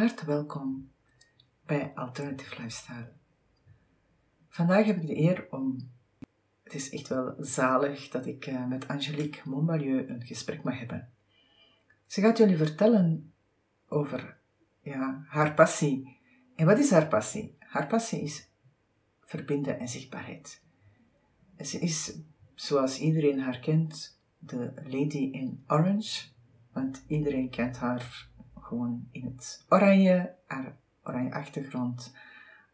harte welkom bij Alternative Lifestyle. Vandaag heb ik de eer om, het is echt wel zalig dat ik eh, met Angelique Montbalieu een gesprek mag hebben. Ze gaat jullie vertellen over ja, haar passie. En wat is haar passie? Haar passie is verbinden en zichtbaarheid. ze is, zoals iedereen haar kent, de Lady in Orange, want iedereen kent haar gewoon in het oranje, haar oranje achtergrond,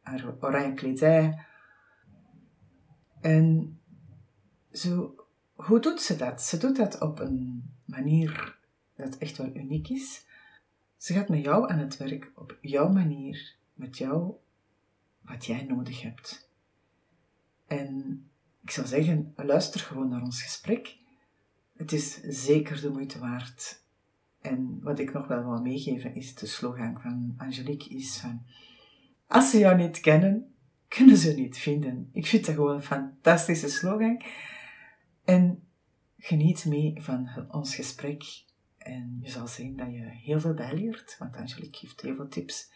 haar oranje kledij. En zo, hoe doet ze dat? Ze doet dat op een manier dat echt wel uniek is. Ze gaat met jou aan het werk op jouw manier, met jou wat jij nodig hebt. En ik zou zeggen, luister gewoon naar ons gesprek. Het is zeker de moeite waard. En wat ik nog wel wil meegeven is de slogan van Angelique is van als ze jou niet kennen, kunnen ze niet vinden. Ik vind dat gewoon een fantastische slogan. En geniet mee van ons gesprek. En je zal zien dat je heel veel bijleert, want Angelique geeft heel veel tips.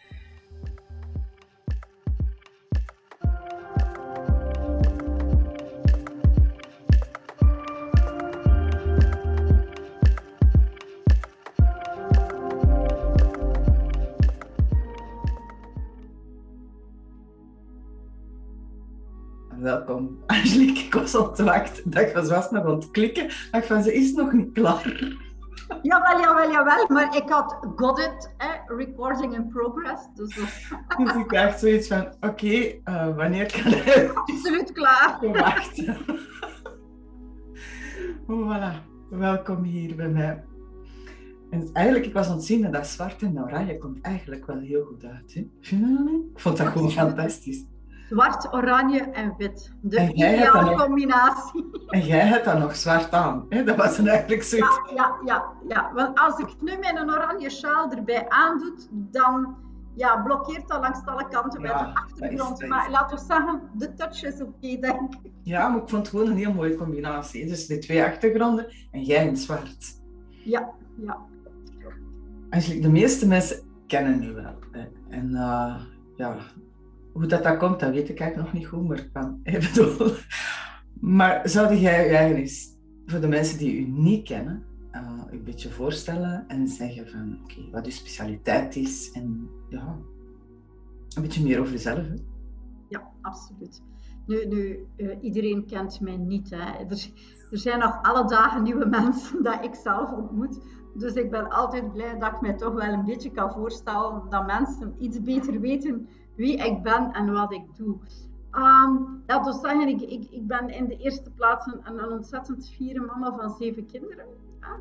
Ik was al te wachten. Dat was, was nog aan het klikken. Ik van, ze is nog niet klaar. Jawel, jawel, jawel. Maar ik had got it, eh, recording in progress. Dus, dus ik dacht zoiets van, oké, okay, uh, eh, wanneer kan hij... Absoluut klaar. Wachten. voilà, welkom hier bij mij. En eigenlijk, ik was aan het zien dat dat zwart en oranje komt eigenlijk wel heel goed uit. Hè? Vind je dat niet? Ik vond dat gewoon fantastisch zwart, oranje en wit. De ideale combinatie. En jij hebt dan nog zwart aan. Hè? Dat was eigenlijk zoiets. Ja, ja, ja, ja. Want als ik nu een oranje sjaal erbij aandoe, dan ja, blokkeert dat langs alle kanten met de achtergrond. maar laten we zeggen, de touch is oké, denk ik. Ja, maar ik vond het gewoon een heel mooie combinatie. Dus de twee achtergronden en jij in zwart. Ja, ja. Eigenlijk, de meeste mensen kennen nu wel. Hè. En uh, ja, hoe dat, dat komt, dat weet ik eigenlijk nog niet goed, maar kan. Ik bedoel. Maar zou jij je voor de mensen die u niet kennen, uh, een beetje voorstellen en zeggen van, oké, wat uw specialiteit is en ja, een beetje meer over jezelf. Hè? Ja, absoluut. Nu, nu uh, iedereen kent mij niet. Hè. Er, er zijn nog alle dagen nieuwe mensen dat ik zelf ontmoet. Dus ik ben altijd blij dat ik mij toch wel een beetje kan voorstellen dat mensen iets beter weten wie ik ben en wat ik doe. Um, ja, dus zeggen, ik, ik, ik ben in de eerste plaats een, een ontzettend fiere mama van zeven kinderen.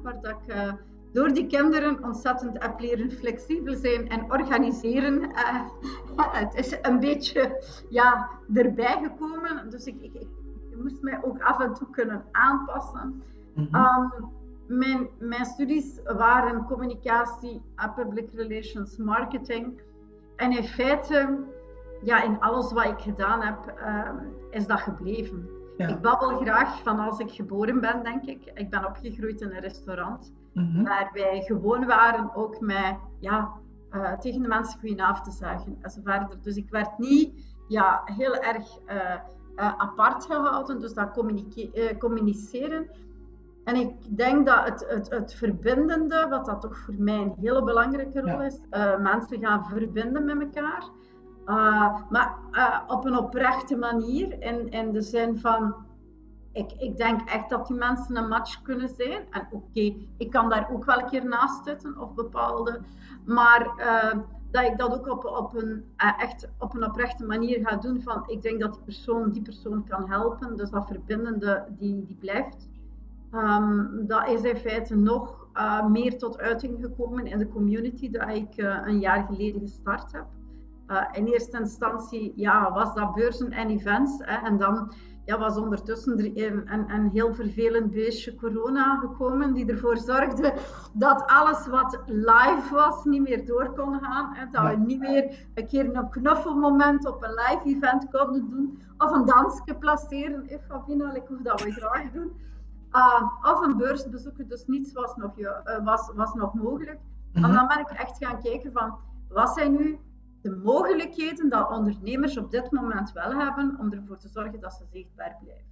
waar dat ik uh, door die kinderen ontzettend heb leren flexibel zijn en organiseren. Uh, het is een beetje ja, erbij gekomen. Dus ik, ik, ik, moest mij ook af en toe kunnen aanpassen. Mm -hmm. mijn, mijn studies waren communicatie, public relations, marketing. En in feite, ja, in alles wat ik gedaan heb, uh, is dat gebleven. Ik babbel graag van als ik geboren ben, denk ik. Ik ben opgegroeid in een restaurant, mm waar wij gewoon waren ook met, ja, uh, tegen de mensen goedenavond te zeggen en zo verder. Dus ik werd niet ja, heel erg uh, apart gehouden, dus dat communiceren en ik denk dat het, het, het verbindende, wat dat toch voor mij een hele belangrijke rol is, uh, mensen gaan verbinden met elkaar. Uh, maar uh, op een oprechte manier, in, in de zin van, ik, ik denk echt dat die mensen een match kunnen zijn. En oké, ik kan daar ook wel een keer naast zitten, of bepaalde, maar dat ik dat ook op, op, een, echt op een oprechte manier ga doen van, ik denk dat die persoon die persoon kan helpen, dus dat verbindende, die, die blijft. Um, dat is in feite nog uh, meer tot uiting gekomen in de community dat ik uh, een jaar geleden gestart heb. Uh, in eerste instantie ja, was dat beurzen en events. Hè, en dan ja, was ondertussen er een, heel vervelend beestje corona gekomen, die ervoor zorgde dat alles wat live was niet meer door kon gaan. Dat we niet meer een keer een knuffelmoment op een live event konden doen, of een dansje placeren. Fabina, ik hoef dat we graag doen. Uh, of een beurs bezoeken, dus niets was nog, uh, was, was nog mogelijk. En mhm. dan ben ik echt gaan kijken van wat zijn nu de mogelijkheden dat ondernemers op dit moment wel hebben om ervoor te zorgen dat ze zichtbaar blijven.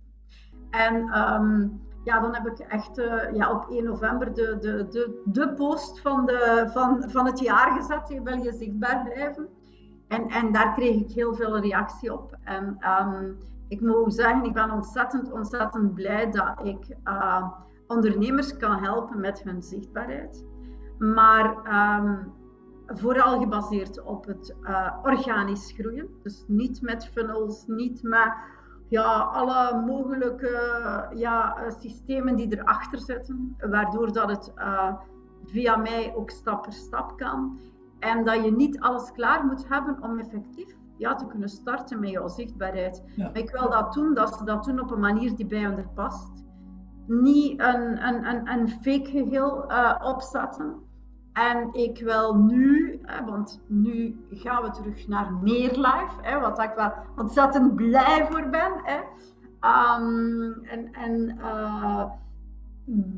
En ehm, ja, dan heb ik echt uh, ja, op 1 november de, de, de, de post van, de, van, van het jaar gezet. Wil je zichtbaar blijven? En, en daar kreeg ik heel veel reactie op. En um, ik moet zeggen, ik ben ontzettend, ontzettend blij dat ik uh, ondernemers kan helpen met hun zichtbaarheid. Maar um, vooral gebaseerd op het uh, organisch groeien. Dus niet met funnels, niet met ja, alle mogelijke ja, systemen die erachter zitten, waardoor dat het via mij ook stap per stap kan. En dat je niet alles klaar moet hebben om effectief ja, te kunnen starten met jouw zichtbaarheid. Maar ik wil dat doen, dat ze dat doen op een manier die bij hen past. Niet een, een, een, een fake geheel uh, opzetten. En ik wil nu, hè, want nu gaan we terug naar meer live, hè, wat ik wel ontzettend blij voor ben. Hè. Um, en en uh,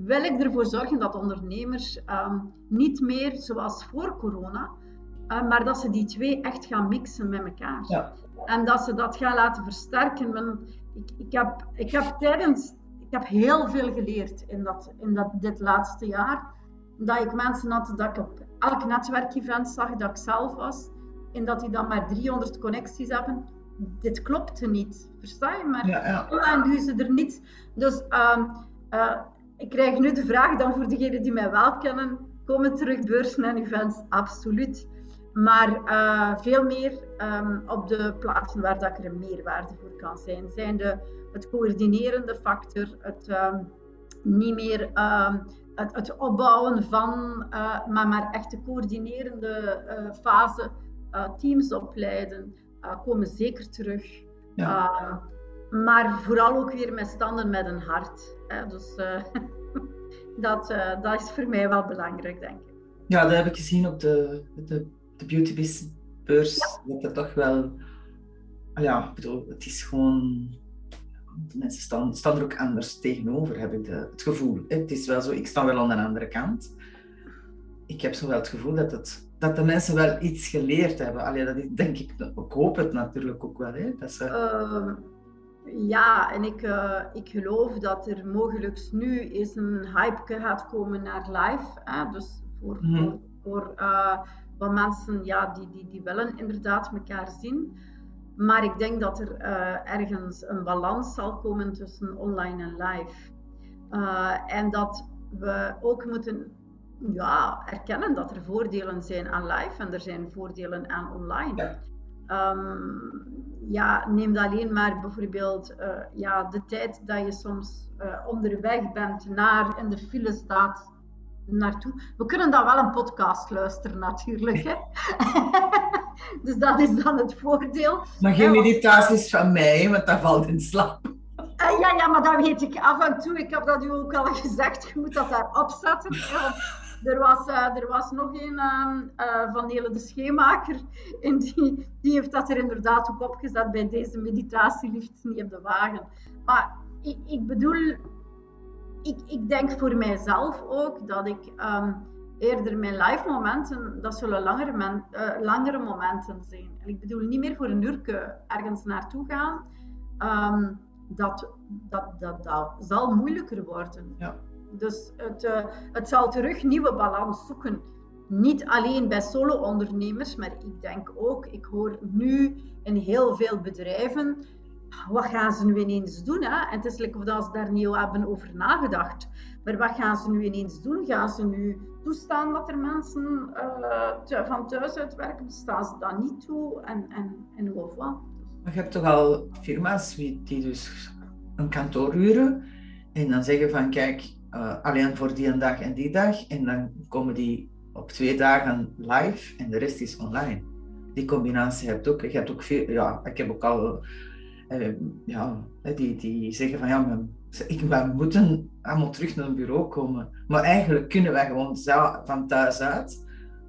wil ik ervoor zorgen dat ondernemers um, niet meer zoals voor corona, maar dat ze die twee echt gaan mixen met elkaar. Ja. En dat ze dat gaan laten versterken. Want ik, ik, heb, ik heb tijdens, ik heb heel veel geleerd in, dat, in dat, dit laatste jaar dat ik mensen had dat ik op elk netwerkevent zag dat ik zelf was. En dat die dan maar 300 connecties hebben. Dit klopte niet. Versta je? Maar ja, ja. ze er niet. Dus um, uh, ik krijg nu de vraag dan voor degenen die mij wel kennen. Komen terug beurzen en events? Absoluut. Maar uh, veel meer um, op de plaatsen waar dat ik er een meerwaarde voor kan zijn. Zijn de, het coördinerende factor, het um, niet meer het, het opbouwen van, uh, maar, maar echt de coördinerende uh, fase, teams opleiden, komen zeker terug. Ja. maar vooral ook weer met standen met een hart. Hè. Dus dat, dat is voor mij wel belangrijk, denk ik. Ja, dat heb ik gezien op de, de, de Beauty Business beurs. Ja. Dat toch wel, ja, ik bedoel, het is gewoon de mensen staan, staan er ook anders tegenover, heb ik de, het gevoel. Het is wel zo, ik sta wel aan de andere kant. Ik heb zo wel het gevoel dat, het, dat de mensen wel iets geleerd hebben. Allee, dat denk ik, ik hoop het natuurlijk ook wel. Hè, dat ze... Uh, ja, en ik, uh, ik geloof dat er mogelijk nu eens een hype gaat komen naar live. Hè? Dus voor, mm -hmm. voor, voor uh, wat mensen ja, die, die, die willen inderdaad elkaar zien. Maar ik denk dat er uh, ergens een balans zal komen tussen online en live. Uh, en dat we ook moeten ja, erkennen dat er voordelen zijn aan live en er zijn voordelen aan online. Ja, um, ja neem alleen maar bijvoorbeeld uh, ja, de tijd dat je soms onderweg bent naar in de file staat naartoe. We kunnen dan wel een podcast luisteren natuurlijk. Hè? dus dat is dan het voordeel. Maar geen meditaties van mij, want dat valt in slaap. Uh, ja, ja, maar dat weet ik af en toe. Ik heb dat u ook al gezegd. Je moet dat daar opzetten. er, was, uh, er was nog een uh, van Nele de Scheemaker. En die, die heeft dat er inderdaad ook opgezet bij deze meditatielift niet op de wagen. Maar ik, ik bedoel, ik, ik denk voor mijzelf ook dat ik um, eerder mijn live momenten, dat zullen langere, men, uh, langere momenten zijn. En ik bedoel niet meer voor een uur ergens naartoe gaan. Um, dat, dat, dat, dat zal moeilijker worden. Ja. Dus het, uh, het zal terug nieuwe balans zoeken. Niet alleen bij solo-ondernemers, maar ik denk ook, ik hoor nu in heel veel bedrijven wat gaan ze nu ineens doen? Hè? En het is lekker of ze daar niet hebben over nagedacht. Maar wat gaan ze nu ineens doen? Gaan ze nu toestaan dat er mensen uh, van thuis uitwerken? Staan ze dat niet toe? En, en, en of wat? Maar je hebt toch al firma's die dus een kantoor huren en dan zeggen van kijk, uh, alleen voor die dag en die dag. En dan komen die op twee dagen live en de rest is online. Die combinatie heb je ook. Je hebt ook veel, ja, ik heb ook al ja, die, die zeggen van ja, we, ik, we moeten allemaal terug naar een bureau komen. Maar eigenlijk kunnen wij gewoon van thuis uit.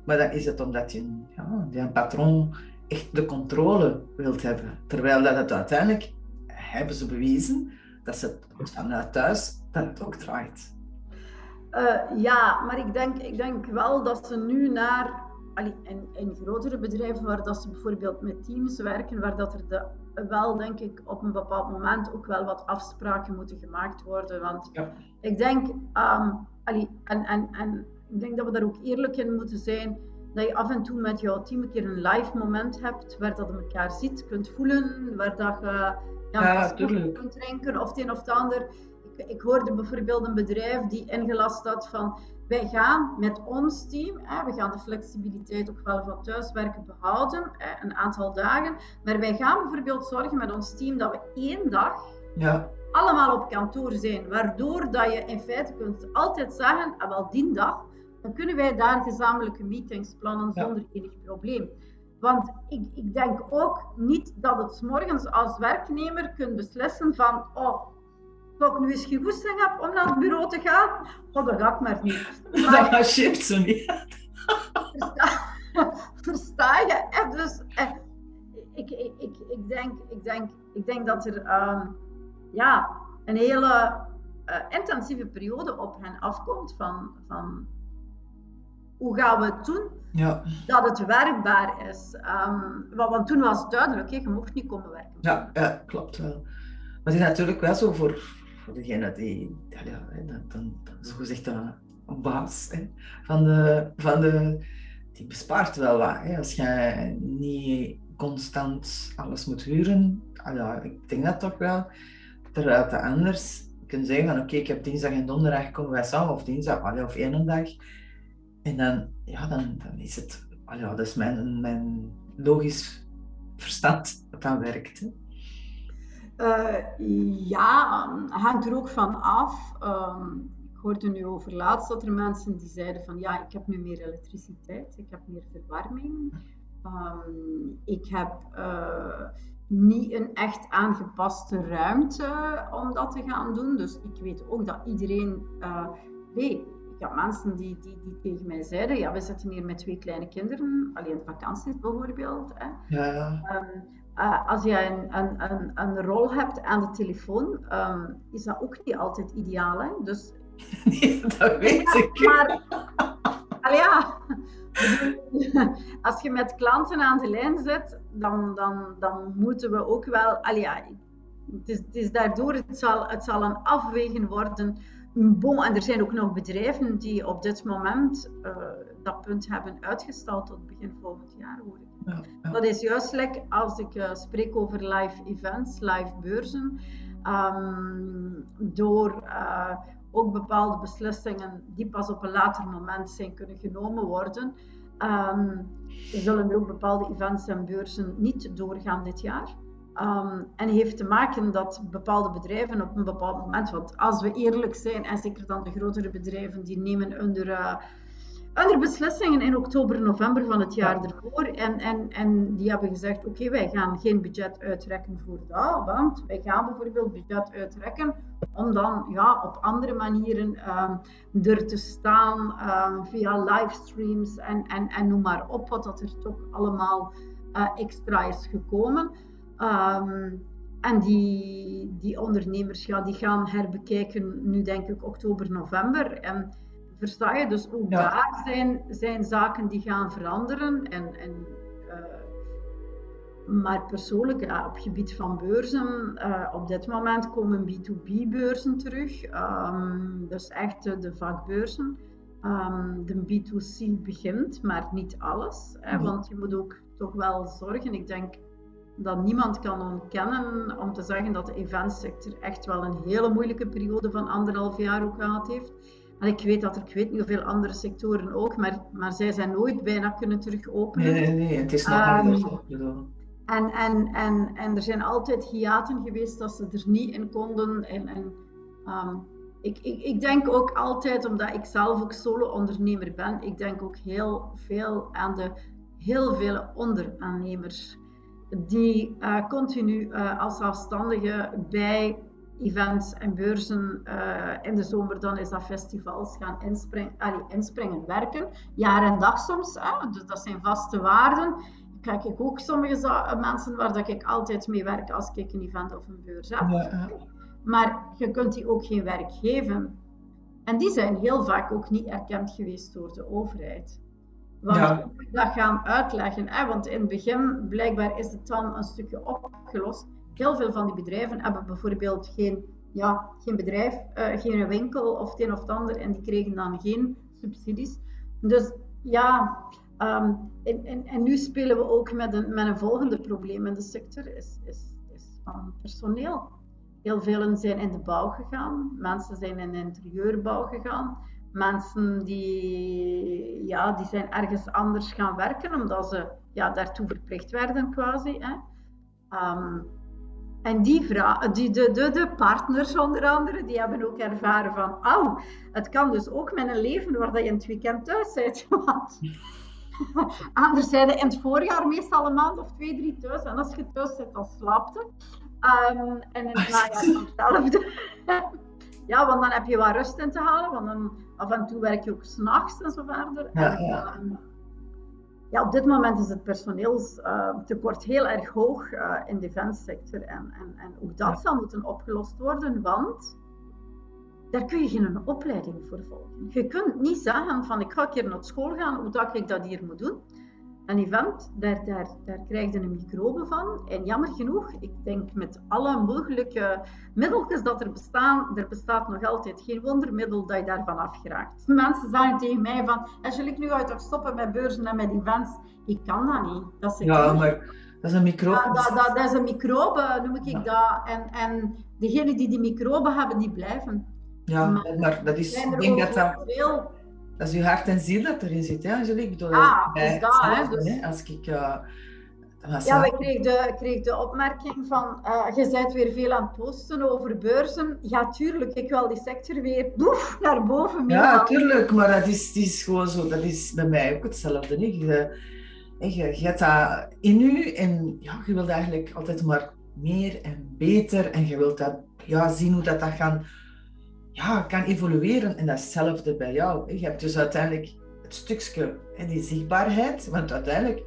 Maar dan is het omdat je ja, een patroon echt de controle wilt hebben. Terwijl dat het uiteindelijk hebben ze bewezen dat ze vanuit thuis dat het ook draait. Uh, ja, maar ik denk, ik denk wel dat ze nu naar in, in grotere bedrijven waar dat ze bijvoorbeeld met teams werken, waar dat er de, wel, denk ik, op een bepaald moment ook wel wat afspraken moeten gemaakt worden. Want ja. ik denk, um, en, en, en ik denk dat we daar ook eerlijk in moeten zijn, dat je af en toe met jouw team een keer een live moment hebt, waar dat elkaar ziet, kunt voelen, waar dat je ja, kunt drinken of het een of het ander. Ik, ik hoorde bijvoorbeeld een bedrijf die ingelast had van wij gaan met ons team, hè, we gaan de flexibiliteit ook wel van thuiswerken behouden, hè, een aantal dagen, maar wij gaan bijvoorbeeld zorgen met ons team dat we één dag ja. allemaal op kantoor zijn, waardoor dat je in feite kunt altijd zeggen, ah, wel die dag, dan kunnen wij daar gezamenlijke meetings plannen zonder enig probleem. Want ik, ik, denk ook niet dat het morgens als werknemer kunt beslissen van, oh, dat ik nu eens geen goesting heb om naar het bureau te gaan, oh, dat ga ik maar niet. dat marcheert zo niet. Versta, je? Dus eh, ik, ik, ik, ik, denk, ik, denk, ik denk dat er ehm, ja, een hele uh, intensieve periode op hen afkomt van, van hoe gaan we het doen ja. dat het werkbaar is. Um, want, toen was het duidelijk, je mocht niet komen werken. Ja, ja klopt wel. Maar het is natuurlijk wel zo voor, voor degene die, ja, ja, dan, dan, zo gezegd een, baas hè, van, de, van de, die bespaart wel wat. Hè. Als je niet constant alles moet huren, ah, ja, ik denk dat toch wel, terwijl het anders kunnen zeggen van oké, ik heb dinsdag en donderdag komen wij samen, of dinsdag, of één dag. En dan, ja, dan, dan is het, oh ja, dat is mijn, mijn logisch verstand dat dan werkt. Uh, ja, hangt er ook van af. Um, ik hoorde nu over laatst dat er mensen die zeiden van ja, ik heb nu meer elektriciteit, ik heb meer verwarming. Um, ik heb uh, niet een echt aangepaste ruimte om dat te gaan doen. Dus ik weet ook dat iedereen uh, nee, ja, mensen die, die, die tegen mij zeiden, ja, we zitten hier met twee kleine kinderen, alleen de vakanties bijvoorbeeld. Hè. Ja, ja. Ehm, uh, als je een, een, een, een, rol hebt aan de telefoon, um, is dat ook niet altijd ideaal. Hè? Dus, nee, dat weet ja, ik. Maar, al ja, als je met klanten aan de lijn zit, dan, dan, dan moeten we ook wel. Al ja, het, is, het is daardoor, het zal, het zal een afwegen worden Bon, en er zijn ook nog bedrijven die op dit moment uh, dat punt hebben uitgesteld tot begin volgend jaar, hoor ik. Dat is juist als ik uh, spreek over live events, live beurzen, um, door uh, ook bepaalde beslissingen die pas op een later moment zijn kunnen genomen worden, um, zullen ook bepaalde events en beurzen niet doorgaan dit jaar. Um, en heeft te maken dat bepaalde bedrijven op een bepaald moment, want als we eerlijk zijn, en zeker dan de grotere bedrijven, die nemen onder, onder beslissingen in oktober, november van het jaar ervoor. En, en, en die hebben gezegd, oké, wij gaan geen budget uitrekken voor dat, want wij gaan bijvoorbeeld budget uitrekken om dan ja, op andere manieren um, er te staan um, via livestreams en, en, en noem maar op, wat dat er toch allemaal uh, extra is gekomen. Um, en die, die ondernemers ja, die gaan herbekijken nu denk ik oktober, november. En versta je, dus ook daar zijn, zijn zaken die gaan veranderen. En, en, uh, maar persoonlijk, ja, op gebied van beurzen, uh, op dit moment komen B2B-beurzen terug. Um, dus echt de vakbeurzen. Um, de B2C begint, maar niet alles. Hè, want je moet ook toch wel zorgen. Ik denk dat niemand kan ontkennen om te zeggen dat de eventsector echt wel een hele moeilijke periode van anderhalf jaar ook gehad heeft. En ik weet dat er, ik weet niet hoeveel andere sectoren ook, maar, maar zij zijn nooit bijna kunnen terug openen. Nee, nee, nee, het is nog um, anders. En, en, en, en er zijn altijd hiaten geweest dat ze er niet in konden. En, en um, ik, ik, ik denk ook altijd, omdat ik zelf ook solo-ondernemer ben, ik denk ook heel veel aan de heel veel onderaannemers die uh, continu uh, als zelfstandige bij events en beurzen uh, in de zomer, dan is dat festivals, gaan inspringen, allee, inspringen werken. Jaar en dag soms, hè? dus dat zijn vaste waarden. Kijk ik ook sommige mensen waar dat ik altijd mee werk als ik een event of een beurs heb. Ja, Maar je kunt die ook geen werk geven. En die zijn heel vaak ook niet erkend geweest door de overheid. Want ja. dat gaan uitleggen. Hè? Want in het begin, blijkbaar is het dan een stukje opgelost. Heel veel van die bedrijven hebben bijvoorbeeld geen, ja, geen bedrijf, uh, geen winkel of het een of het ander. En die kregen dan geen subsidies. Dus ja, um, en, en, en, nu spelen we ook met een, met een volgende probleem in de sector, is, is, is van personeel. Heel velen zijn in de bouw gegaan, mensen zijn in de interieurbouw gegaan. Mensen die, ja, die zijn ergens anders gaan werken, omdat ze ja, daartoe verplicht werden quasi. Hè. Um, en die, die de, de, de partners onder andere, die hebben ook ervaren van, oh, het kan dus ook met een leven waar je in het weekend thuis bent. Want anders zijn in het voorjaar meestal een maand of twee, drie thuis. En als je thuis zit, dan slaapt je. Um, en in het najaar hetzelfde. ja, want dan heb je wat rust in te halen, want dan af en toe werk je ook s'nachts en zo verder. Ja, ja. Ehm, ja, op dit moment is het personeelstekort heel erg hoog uh, in de defense-sector. En, en, en ook dat zal moeten opgelost worden, want daar kun je geen opleiding voor volgen. Je kunt niet zeggen van ik ga een keer naar school gaan, hoe dat ik dat hier moet doen een event, daar, daar, daar krijg je een microbe van. En jammer genoeg, ik denk met alle mogelijke middeltjes dat er bestaan, er bestaat nog altijd geen wondermiddel dat je daarvan afgeraakt. Mensen zeggen tegen mij van, ik nu ga je toch stoppen met beurzen en met events? Ik kan dat niet. Dat is ja, maar dat is een microbe. Ja, dat, dat, dat, is een microbe, noem ik dat. En, en degenen die die microbe hebben, die blijven. Ja, maar, dat is... Ik denk dat dat... Veel, dat is je hart en ziel dat erin zit, hè, Angelique? Ik bedoel, ah, dat, hè, dus... hè, Als ik... Uh, ja, ik kreeg de, kreeg de opmerking van, uh, je bent weer veel aan het posten over beurzen. Ja, tuurlijk, ik wil die sector weer boef, naar boven mee. Ja, tuurlijk, maar dat is, dat is gewoon zo. Dat is bij mij ook hetzelfde. Hè. Je, je, je hebt dat in u en ja, je wilt eigenlijk altijd maar meer en beter. En je wilt dat, ja, zien hoe dat, dat gaat ja, kan evolueren. En dat is hetzelfde bij jou. Je hebt dus uiteindelijk het stukje, die zichtbaarheid. Want uiteindelijk,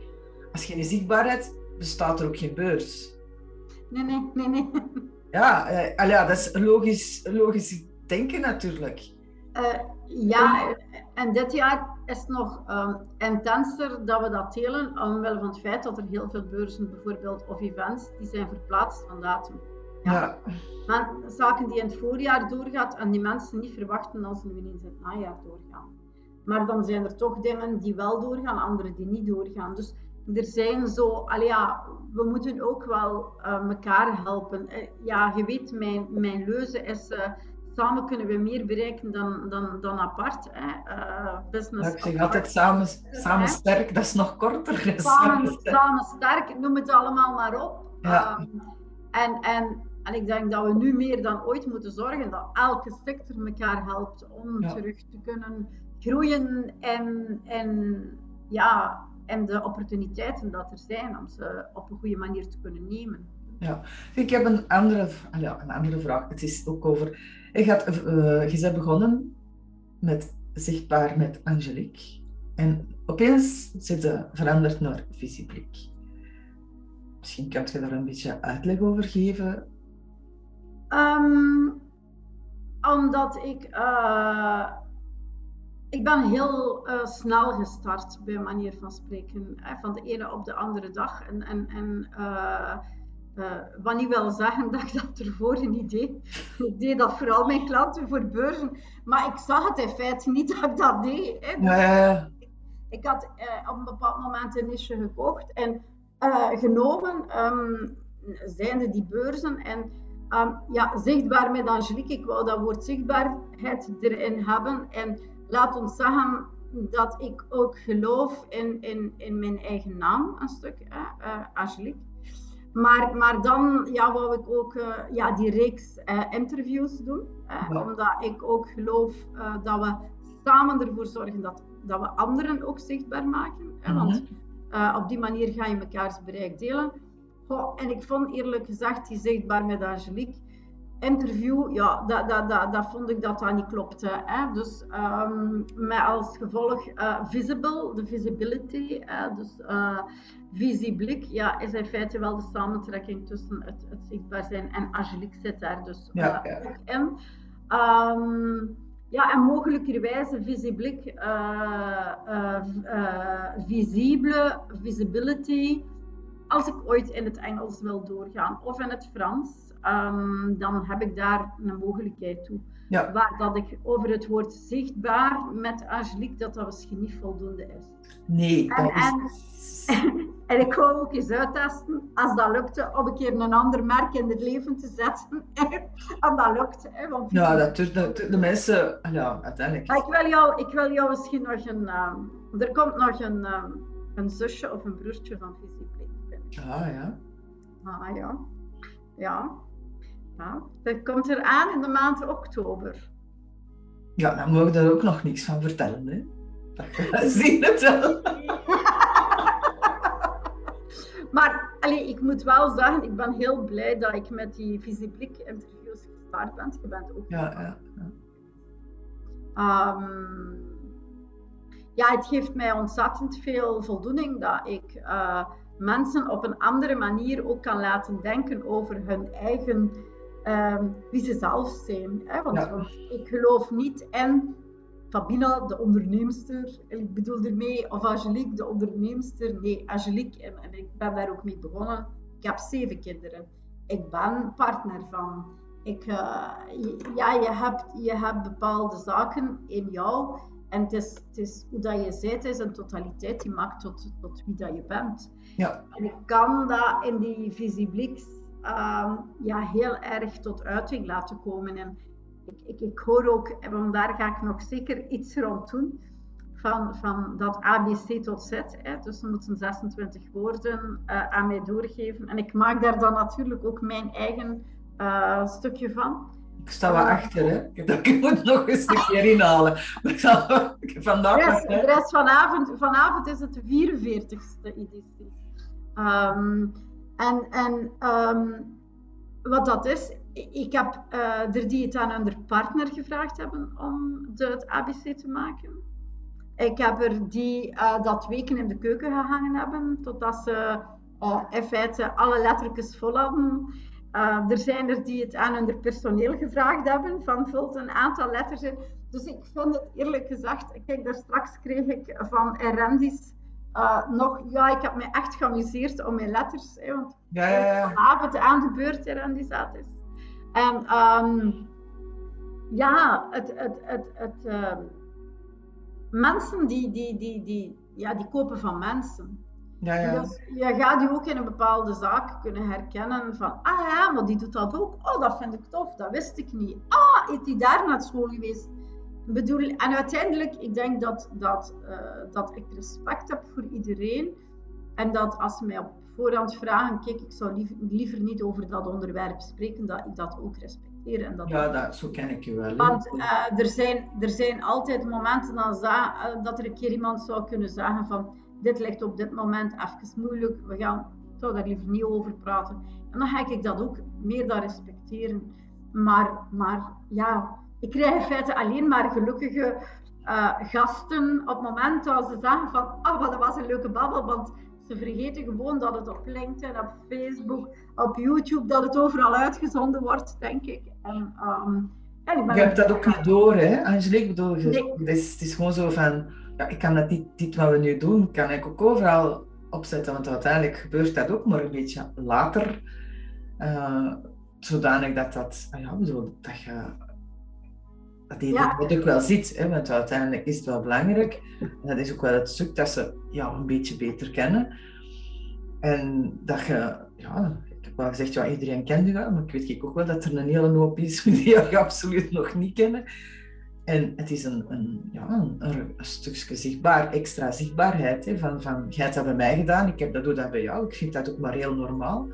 als je geen zichtbaarheid, bestaat er ook geen beurs. Nee, nee, nee, nee. Ja, eh, ja dat is logisch, logisch denken natuurlijk. Uh, ja, en dit jaar is het nog um, intenser dat we dat delen, omwille van het feit dat er heel veel beurzen bijvoorbeeld of events, die zijn verplaatst van datum. Ja. Maar zaken die in het voorjaar doorgaan en die mensen niet verwachten dat ze nu ineens in het najaar doorgaan. Maar dan zijn er toch dingen die wel doorgaan, andere die niet doorgaan. Dus er zijn zo, allee ja, we moeten ook wel uh, elkaar helpen. Uh, ja, je weet, mijn, mijn leuze is, uh, samen kunnen we meer bereiken dan, dan, dan apart. Hè. business ja, ik zeg altijd samen, samen sterk, dat is nog korter. Samen, samen sterk, noem het allemaal maar op. Ja. Um, en, en en ik denk dat we nu meer dan ooit moeten zorgen dat elke sector elkaar helpt om terug te kunnen groeien en, en, ja, en de opportuniteiten dat er zijn om ze op een goede manier te kunnen nemen. Ja, ik heb een andere, ja, een andere vraag. Het is ook over. Je, gaat, uh, je bent begonnen met zichtbaar met Angelique. En opeens zit je veranderd naar visieblik. Misschien kan je daar een beetje uitleg over geven Um, omdat ik, uh, ik ben heel uh, snel gestart bij manier van spreken. Hè, van de ene op de andere dag. En, en, en uh, wat niet wil zeggen dat ik dat ervoor niet deed. Ik deed dat vooral mijn klanten voor beurzen. Maar ik zag het in feite niet dat ik dat deed. Hè. Dus ja. Ik had op een bepaald moment een niche gekocht en genomen. Um, zijnde die beurzen. En Um, ja, zichtbaar met Angelique. Ik wou dat woord zichtbaarheid erin hebben. En laat ons zeggen dat ik ook geloof in, in, in mijn eigen naam, een stuk, hè, uh, Angelique. Maar, maar dan ja, wou ik ook uh, ja, die reeks uh, interviews doen. Omdat ik ook geloof dat we samen ervoor zorgen dat, dat we anderen ook zichtbaar maken. Hè, want mhm. op die manier ga je mekaars bereik delen en ik vond eerlijk gezegd die zichtbaar met Angelique interview, ja, dat, dat, dat, dat vond ik dat dat niet klopte. Hè? Dus um, met als gevolg uh, visible, de visibility, dus uh, visieblik, ja, is in feite wel de samentrekking tussen het, het zichtbaar zijn en Angelique zit daar dus ja, ja. ook in. Um, Ja, en mogelijkerwijze visiblik, visibele, visibility. Als ik ooit in het Engels wil doorgaan of in het Frans, um, dan heb ik daar een mogelijkheid toe. Ja. Waar dat ik over het woord zichtbaar met Angelique, dat dat misschien niet voldoende is. Nee, en, is... en, en, ik wou ook eens uittesten, als dat lukte, om een keer een ander merk in het leven te zetten. en dat lukt. Hè, want ja, dat doet de, de, mensen, ja, uiteindelijk. Maar ik wil jou, ik wil jou misschien nog een, um, er komt nog een, um, een zusje of een broertje van Visiblik. Ah ja. Ah ja. Ja. Ja, dat komt eraan in de maand oktober. Ja, dan mogen we daar ook nog niks van vertellen. Hè? Zien het wel. maar allee, ik moet wel zeggen, ik ben heel blij dat ik met die Visiblik interviews gestart ben. Je bent ook. Ja, ja. ja. Um, ja, het geeft mij ontzettend veel voldoening dat ik uh, mensen op een andere manier ook kan laten denken over hun eigen um, wie ze zelf zijn. Hè? Want, ik geloof niet in Fabina, de onderneemster. Ik bedoel ermee, of Angelique, de onderneemster. Nee, Angelique, en, en, ik ben daar ook mee begonnen. Ik heb zeven kinderen. Ik ben partner van. Ik, uh, ja, je hebt, je hebt bepaalde zaken in jou. En het is, het is hoe dat je bent, is een totaliteit die maakt tot, tot wie dat je bent. Ja. En ik kan dat in die visiebliks Ehm, ja, heel erg tot uiting laten komen. En ik, ik, ik hoor ook, en daar ga ik nog zeker iets rond doen, van, van dat ABC tot Z. Hè. Dus ze moeten 26 woorden uh, aan mij doorgeven. En ik maak daar dan natuurlijk ook mijn eigen uh, stukje van. Ik sta wel uh, achter, hè. Ik moet nog een stukje inhalen. Vandaag de rest vanavond, vanavond is het de 44ste editie. Um, en, en um, wat dat is, ik heb uh, er die het aan hun partner gevraagd hebben om de, het ABC te maken. Ik heb er die uh, dat weken in de keuken gehangen hebben, totdat ze uh, in feite alle lettertjes vol hadden. er zijn er die het aan hun personeel gevraagd hebben, van vult een aantal letters in. Dus ik vind het eerlijk gezegd, kijk, daar straks kreeg ik van Erendis uh, nog, ja, ik heb me echt geamuseerd om mijn letters, hè, want ja, ja, ja. vanavond aan de beurt er aan die zat is. En um, ja, het, het, het, het uh, mensen die, die, die, die, ja, die kopen van mensen. Ja, ja. Dus je gaat je ook in een bepaalde zaak kunnen herkennen van, ah ja, maar die doet dat ook. Oh, dat vind ik tof, dat wist ik niet. Ah, is die daar naar school geweest? Bedoel, en uiteindelijk, ik denk dat, dat, uh, dat ik respect heb voor iedereen. En dat als ze mij op voorhand vragen, kijk, ik zou liever, liever niet over dat onderwerp spreken, dat ik dat ook respecteer. En dat ja, dat, zo ken ik je wel. Want uh, er, zijn, er zijn altijd momenten dan za, uh, dat er een keer iemand zou kunnen zeggen van, dit ligt op dit moment even moeilijk, we gaan, zou daar liever niet over praten. En dan ga ik dat ook meer dan respecteren. Maar, maar ja, ik krijg in feite alleen maar gelukkige uh, gasten op het moment dat ze zeggen van, ah, oh, dat was een leuke babbel, want ze vergeten gewoon dat het op LinkedIn, op Facebook, op YouTube, dat het overal uitgezonden wordt, denk ik. En, um, je hebt dat ook niet door, hè, Angelique? Bedoel, nee. het, is, het is gewoon zo van, ja, ik kan dat dit wat we nu doen, kan ik ook overal opzetten, want uiteindelijk gebeurt dat ook maar een beetje later. Uh, zodanig dat dat, ah ja, bedoel, dat je dat je ja. dat ook wel ziet, hè, want uiteindelijk is het wel belangrijk. En dat is ook wel het stuk dat ze jou een beetje beter kennen. En dat je, ja, ik heb wel gezegd, ja, iedereen kent je wel, maar ik weet ook wel dat er een hele hoop is die je absoluut nog niet kennen. En het is een, een, ja, een, een stukje zichtbaar, extra zichtbaarheid. Hè, van, van, jij hebt dat bij mij gedaan, ik heb dat doe dat bij jou. Ik vind dat ook maar heel normaal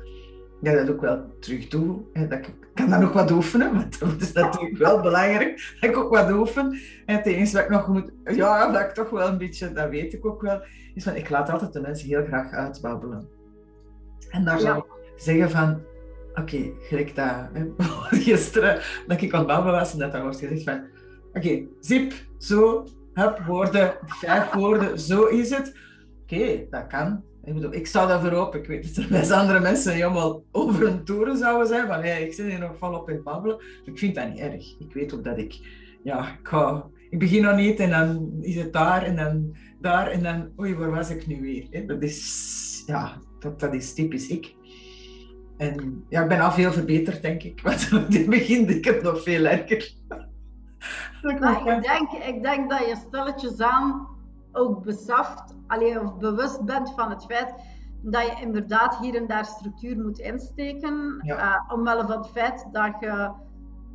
ja, dat ook wel terug doe. Dat ik kan dat nog wat oefenen, want dat is natuurlijk wel belangrijk dat ik ook wat oefen. En het enige wat ik nog moet, ja, dat ik toch wel een beetje, dat weet ik ook wel, is van ik laat altijd de mensen heel graag uitbabbelen. En daar zou ik zeggen van, oké, okay, gelijk dat hè, gisteren dat ik aan het babbelen was en dat dan wordt gezegd van, oké, zip, zo, heb woorden, vijf woorden, zo is het. Oké, dat kan. Ik, bedoel, ik sta daarvoor op. Ik weet dat er best andere mensen die allemaal over een toeren zouden zijn. Van, hey, ik zit hier nog volop in babbelen. Ik vind dat niet erg. Ik weet ook dat ik ja, ik, ga, ik begin nog niet en dan is het daar en dan daar en dan, oei, waar was ik nu weer? Dat is, ja, dat, dat is typisch ik. En ja, ik ben al veel verbeterd, denk ik. Want in het begin ik het nog veel erger. Ik, denk, ik denk dat je stilletjes aan ook beseft, allee, of bewust bent van het feit dat je inderdaad hier en daar structuur moet insteken. Ja. Uh, omwille van het feit dat je,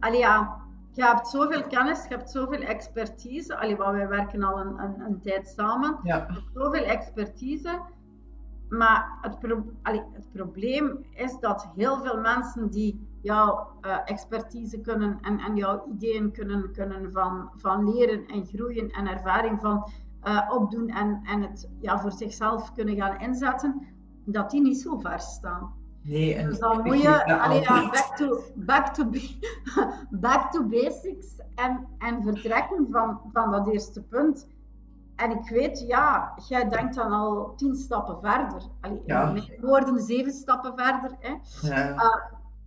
allee, ja, je hebt zoveel kennis, je hebt zoveel expertise. Allee, want wij werken al een, een, een tijd samen. Ja. Je hebt zoveel expertise. Maar het, het, probleem is dat heel veel mensen die jouw uh, expertise kunnen en, en jouw ideeën kunnen, kunnen van, van leren en groeien en ervaring van uh, opdoen en, en het ja, voor zichzelf kunnen gaan inzetten, dat die niet zo ver staan. Nee, en dus dan moet je allee, ja, back, to, back, to, back to basics en, en vertrekken van, van dat eerste punt. En ik weet, ja, jij denkt dan al tien stappen verder. Allee, ja. in woorden zeven stappen verder. Hè. Ja. Uh,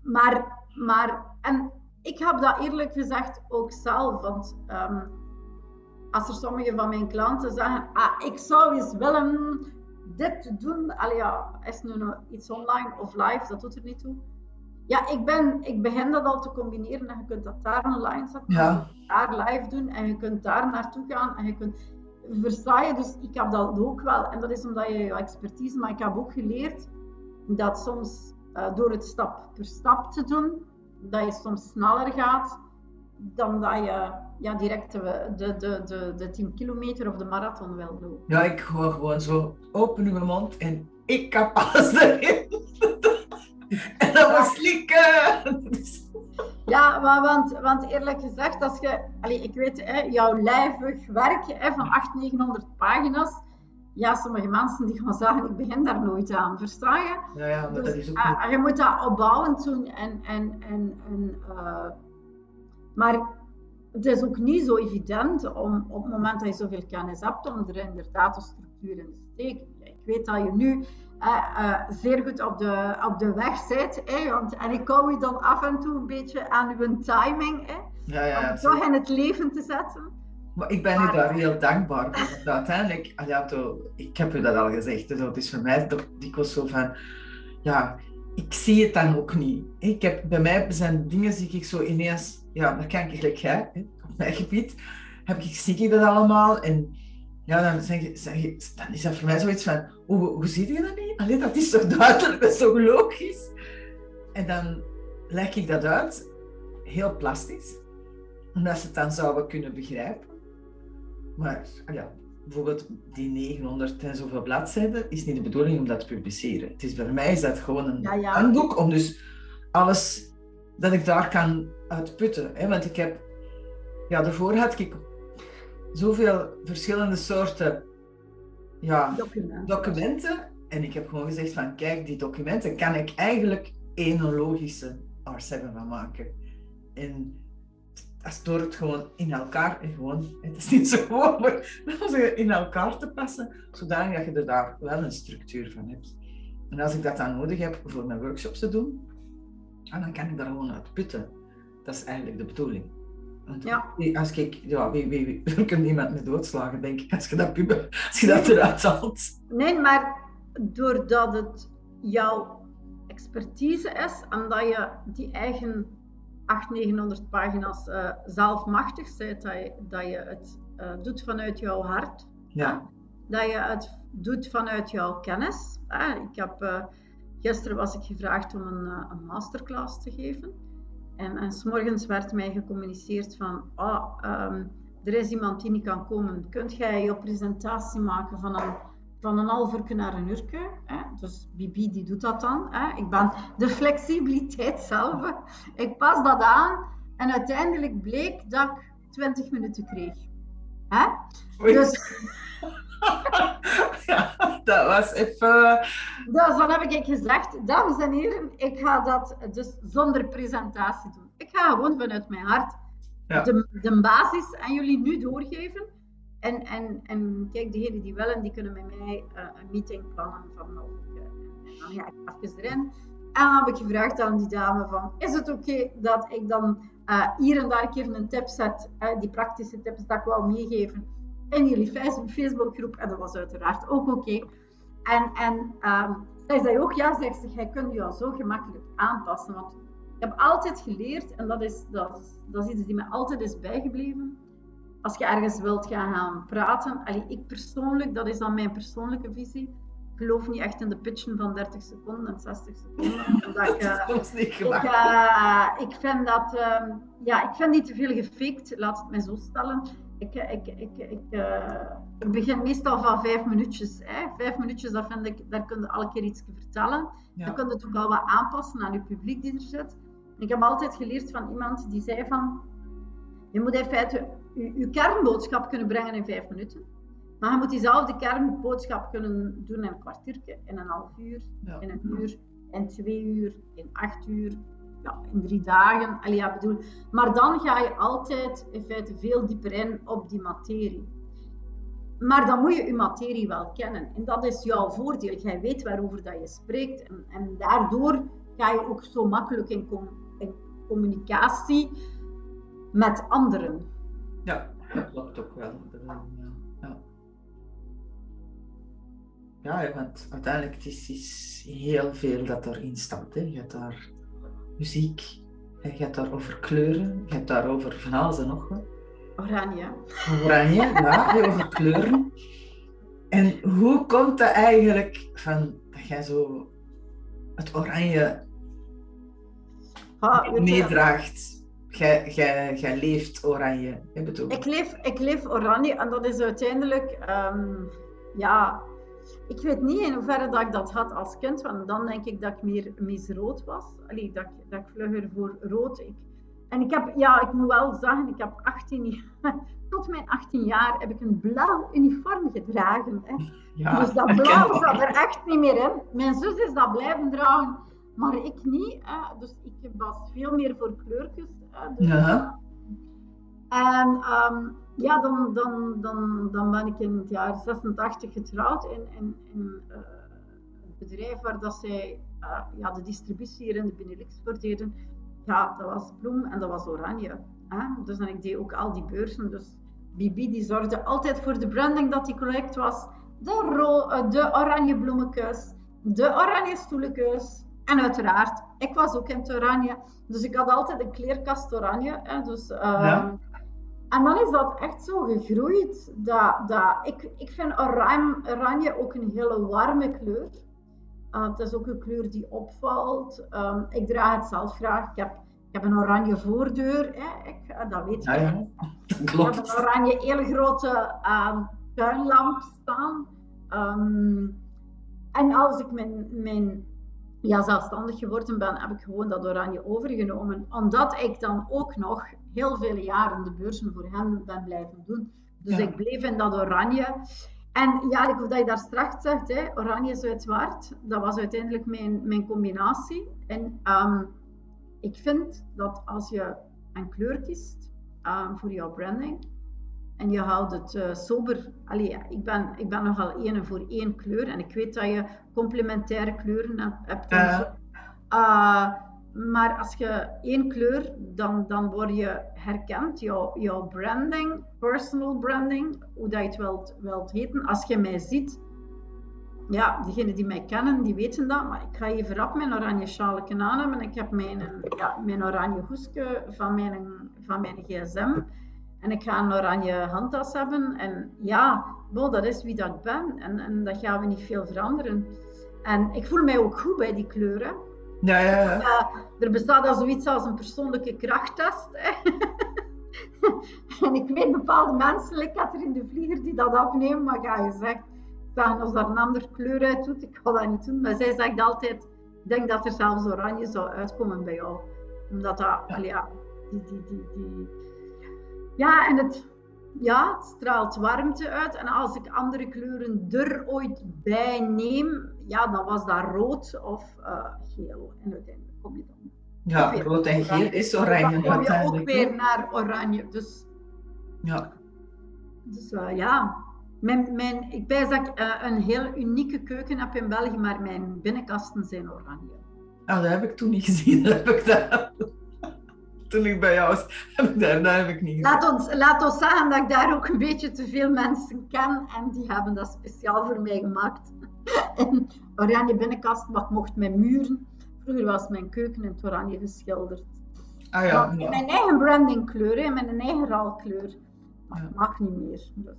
maar, maar, en ik heb dat eerlijk gezegd ook zelf. Want um, als er sommige van mijn klanten zeggen, ah, ik zou eens willen dit doen. Allee, ja, is nu nog iets online of live, dat doet er niet toe. Ja, ik, ben, ik begin dat al te combineren en je kunt dat daar online zetten, ja. daar live doen en je kunt daar naartoe gaan en je kunt versta je? Dus ik heb dat ook wel. En dat is omdat je je expertise, maar ik heb ook geleerd dat soms uh, door het stap per stap te doen, dat je soms sneller gaat dan dat je ja, direct de, de, de, de, de 10 kilometer of de marathon wil doen. Ja, ik hoor gewoon zo open uw mond en ik heb alles erin. en dat was slikken. Ja, maar want, want eerlijk gezegd, als je, allez, ik weet, hè, jouw lijvig werk hè, van 800, 900 pagina's, ja, sommige mensen die gaan zeggen, ik begin daar nooit aan, versta je? Ja, ja, maar dus, dat is ook uh, Je moet dat opbouwend doen en, en, en, en uh, maar het is ook niet zo evident om op het moment dat je zoveel kennis hebt, om er inderdaad een structuur in te steken. Ik weet dat je nu uh, zeer goed op de, op de weg zit. want, en ik hou je dan af en toe een beetje aan uw timing. Ja, ja, om toch in het leven te zetten. Maar ik ben u daar heel dankbaar voor. Uiteindelijk, ah ja, ik heb u dat al gezegd, dus het is voor mij toch dikwijls zo van, ja, ik zie het dan ook niet. Ik heb, bij mij zijn dingen zie ik zo ineens, ja, dat kan ik gelijk jij, op mijn gebied, heb ik, zie ik dat allemaal en ja, dan, zeg zeg dan is dat voor mij zoiets van, hoe, hoe zie je dat niet? Alleen dat is toch duidelijk, dat is toch logisch? En dan leg ik dat uit, heel plastisch, omdat ze het dan zouden kunnen begrijpen. Maar ah ja, bijvoorbeeld die 900 en zoveel bladzijden is niet de bedoeling om dat te publiceren. Het is, bij mij is dat gewoon een ja, handboek om dus alles dat ik daar kan uitputten. Hè? Want ik heb, ja, daarvoor had ik zoveel verschillende soorten ja, documenten. documenten. En ik heb gewoon gezegd van, kijk, die documenten kan ik eigenlijk één logische R7 van maken. En dat door het gewoon in elkaar, en gewoon, het is niet zo gewoon, maar in elkaar te passen, zodanig dat je er daar wel een structuur van hebt. En als ik dat dan nodig heb voor mijn workshops te doen, dan kan ik daar gewoon uit putten. Dat is eigenlijk de bedoeling. Want ja. als ik, ja, wie, wie, wie, wie kan iemand me doodslagen, denk ik, als je dat, als je dat eruit haalt. Nee, maar doordat het jouw expertise is en dat je die eigen 800, 900 pagina's uh, zelfmachtig bent, dat je, dat je het uh, doet vanuit jouw hart. Ja. Dat je het doet vanuit jouw kennis. ik heb, uh, gisteren was ik gevraagd om een, een masterclass te geven. En, en s morgens werd mij gecommuniceerd van, oh, um, er is iemand die niet kan komen. Kunt jij je presentatie maken van een, van een half uur naar een uur? Hè? Dus Bibi die doet dat dan. Hè? Ik ben de flexibiliteit zelf. Ik pas dat aan en uiteindelijk bleek dat ik 20 minuten kreeg. Hè? Dus... ja, dat was even. Dus dan heb ik gezegd, dames en heren, ik ga dat dus zonder presentatie doen. Ik ga gewoon vanuit mijn hart ja. de, de basis aan jullie nu doorgeven. En, en, en kijk, degenen die willen, die kunnen met mij uh, een meeting plannen van. En dan ga ik even erin. En dan heb ik gevraagd aan die dame van, is het oké dat ik dan uh, hier en daar een keer een tip zet, uh, die praktische tips dat ik wou meegeven in jullie Facebookgroep. En dat was uiteraard ook oké. En, en um, zij zei ook, ja, zegt ze, jij kunt je al zo gemakkelijk aanpassen. Want ik heb altijd geleerd, en dat is, dat, is, dat is iets die me altijd is bijgebleven. Als je ergens wilt gaan, gaan praten, allee, ik persoonlijk, dat is dan mijn persoonlijke visie, geloof niet echt in de pitchen van 30 seconden en 60 seconden. Omdat ik, uh, dat is niet ik, uh, ik vind dat, uh, ja, ik vind niet te veel gefaked, laat het mij zo stellen. Ik, ik, ik, ik, ik begin meestal van vijf minuutjes. Hè. Vijf minuutjes, dat vind ik, daar kun je elke keer iets vertellen. Ja. Dan kun je het ook al wat aanpassen aan je publiek die er zit. Ik heb altijd geleerd van iemand die zei van, je moet in feite je, je kernboodschap kunnen brengen in vijf minuten. Maar je moet diezelfde kernboodschap kunnen doen in een kwartiertje, in een half uur, ja. in een uur, in twee uur, in acht uur, ja, in drie dagen. Allee, ja, bedoel. Maar dan ga je altijd in feite veel dieper in op die materie. Maar dan moet je je materie wel kennen. En dat is jouw voordeel. Jij weet waarover dat je spreekt. En, en daardoor ga je ook zo makkelijk in, com in communicatie met anderen. Ja, dat klopt ook wel. Ja, want uiteindelijk het is, is heel veel dat erin staat. Hè. Je hebt daar muziek, je hebt daar over kleuren, je hebt daar over van alles en nog wat. Oranje. Oranje, ja, over kleuren. En hoe komt het eigenlijk van dat jij zo het oranje ah, meedraagt? Jij, jij, jij leeft oranje, ik? Leef, ik leef oranje en dat is uiteindelijk, um, ja, ik weet niet in hoeverre dat ik dat had als kind, want dan denk ik dat ik meer misrood was. Allee, dat, ik, dat ik vlugger voor rood. Ik, en ik heb, ja, ik moet wel zeggen, ik heb 18 jaar, tot mijn 18 jaar heb ik een blauw uniform gedragen. Hè. Ja, dus dat blauw zat er echt niet meer in. Mijn zus is dat blijven dragen, maar ik niet. Hè. Dus ik was veel meer voor kleurtjes. Hè. Dus, ja. En um, ja, dan, dan, dan, dan ben ik in het jaar 86 getrouwd in, uh, het bedrijf waar dat zij uh, ja, de distributie hier in de Benelux deden. Ja, dat was bloem en dat was oranje. Dus en ik deed ook al die beurzen. Dus Bibi die zorgde altijd voor de branding dat die correct was. De, uh, de oranje bloemenkuis, de oranje stoelenkuis. En uiteraard, ik was ook in het oranje. Dus ik had altijd een kleerkast oranje. Hè? Dus, ja. En dan is dat echt zo gegroeid. Dat, dat, ik, ik vind oranje, oranje ook een hele warme kleur. Uh, het is ook een kleur die opvalt. Um, ik draag het zelf graag. Ik heb, ik heb een oranje voordeur. Hè. Ik, uh, dat weet je. Ja, ja. Klopt. Ik heb een oranje hele grote uh, tuinlamp staan. Um, en als ik mijn, mijn ja, zelfstandig geworden ben, heb ik gewoon dat oranje overgenomen. Omdat ik dan ook nog heel vele jaren de beurzen voor hen ben blijven doen. Dus ja. ik bleef in dat oranje. En ja, ik, dat je daar straks zegt, hè, oranje, zwart, zwart, dat was uiteindelijk mijn, mijn combinatie. En um, ik vind dat als je een kleur kiest um, voor jouw branding, en je houdt het uh, sober. Allee, ik, ben, ik ben nogal één voor één kleur. En ik weet dat je complementaire kleuren hebt. Uh. Uh, maar als je één kleur, dan, dan word je herkend. Jouw, jouw branding, personal branding, hoe dat je het wilt, wilt heten. Als je mij ziet, ja, degenen die mij kennen, die weten dat. Maar ik ga even rap mijn oranje sjaalje aan hebben. Ik heb mijn, ja, mijn oranje hoesje van mijn, van mijn gsm. En ik ga een oranje handtas hebben. En ja, dat is wie dat ik ben. En, en dat gaan we niet veel veranderen. En ik voel mij ook goed bij die kleuren. Ja, ja, er bestaat al zoiets als een persoonlijke krachttest. en ik weet bepaalde mensen, ik had er in de vlieger die dat afnemen, maar ga je zeggen als daar een andere kleur uit doet, ik ga dat niet doen. Maar zij zegt altijd, ik denk dat er zelfs oranje zou uitkomen bij jou. Omdat dat, ja, ja die, die, die, die ja, en het, ja, het straalt warmte uit. En als ik andere kleuren er ooit bij neem, ja, dan was dat rood of uh, geel. En uiteindelijk kom je dan. Ja, rood en geel is oranje. Dan kom je ook weer naar oranje. Dus, ja. Dus uh, ja, mijn, mijn, ik wijs dat ik uh, een heel unieke keuken heb in België, maar mijn binnenkasten zijn oranje. Ah, dat heb ik toen niet gezien. Dat heb ik daar... Toen ik bij jou was, heb ik daar, dat heb ik niet gezien. Laat ons, laat ons zeggen dat ik daar ook een beetje te veel mensen ken en die hebben dat speciaal voor mij gemaakt. En oranje binnenkast, ik mocht mijn muren. Vroeger was mijn keuken in het oranje geschilderd. Ah ja, ja. Mijn eigen brandingkleur, hè, mijn eigen ralkleur. Maar Ja. dat mag niet meer. Dus.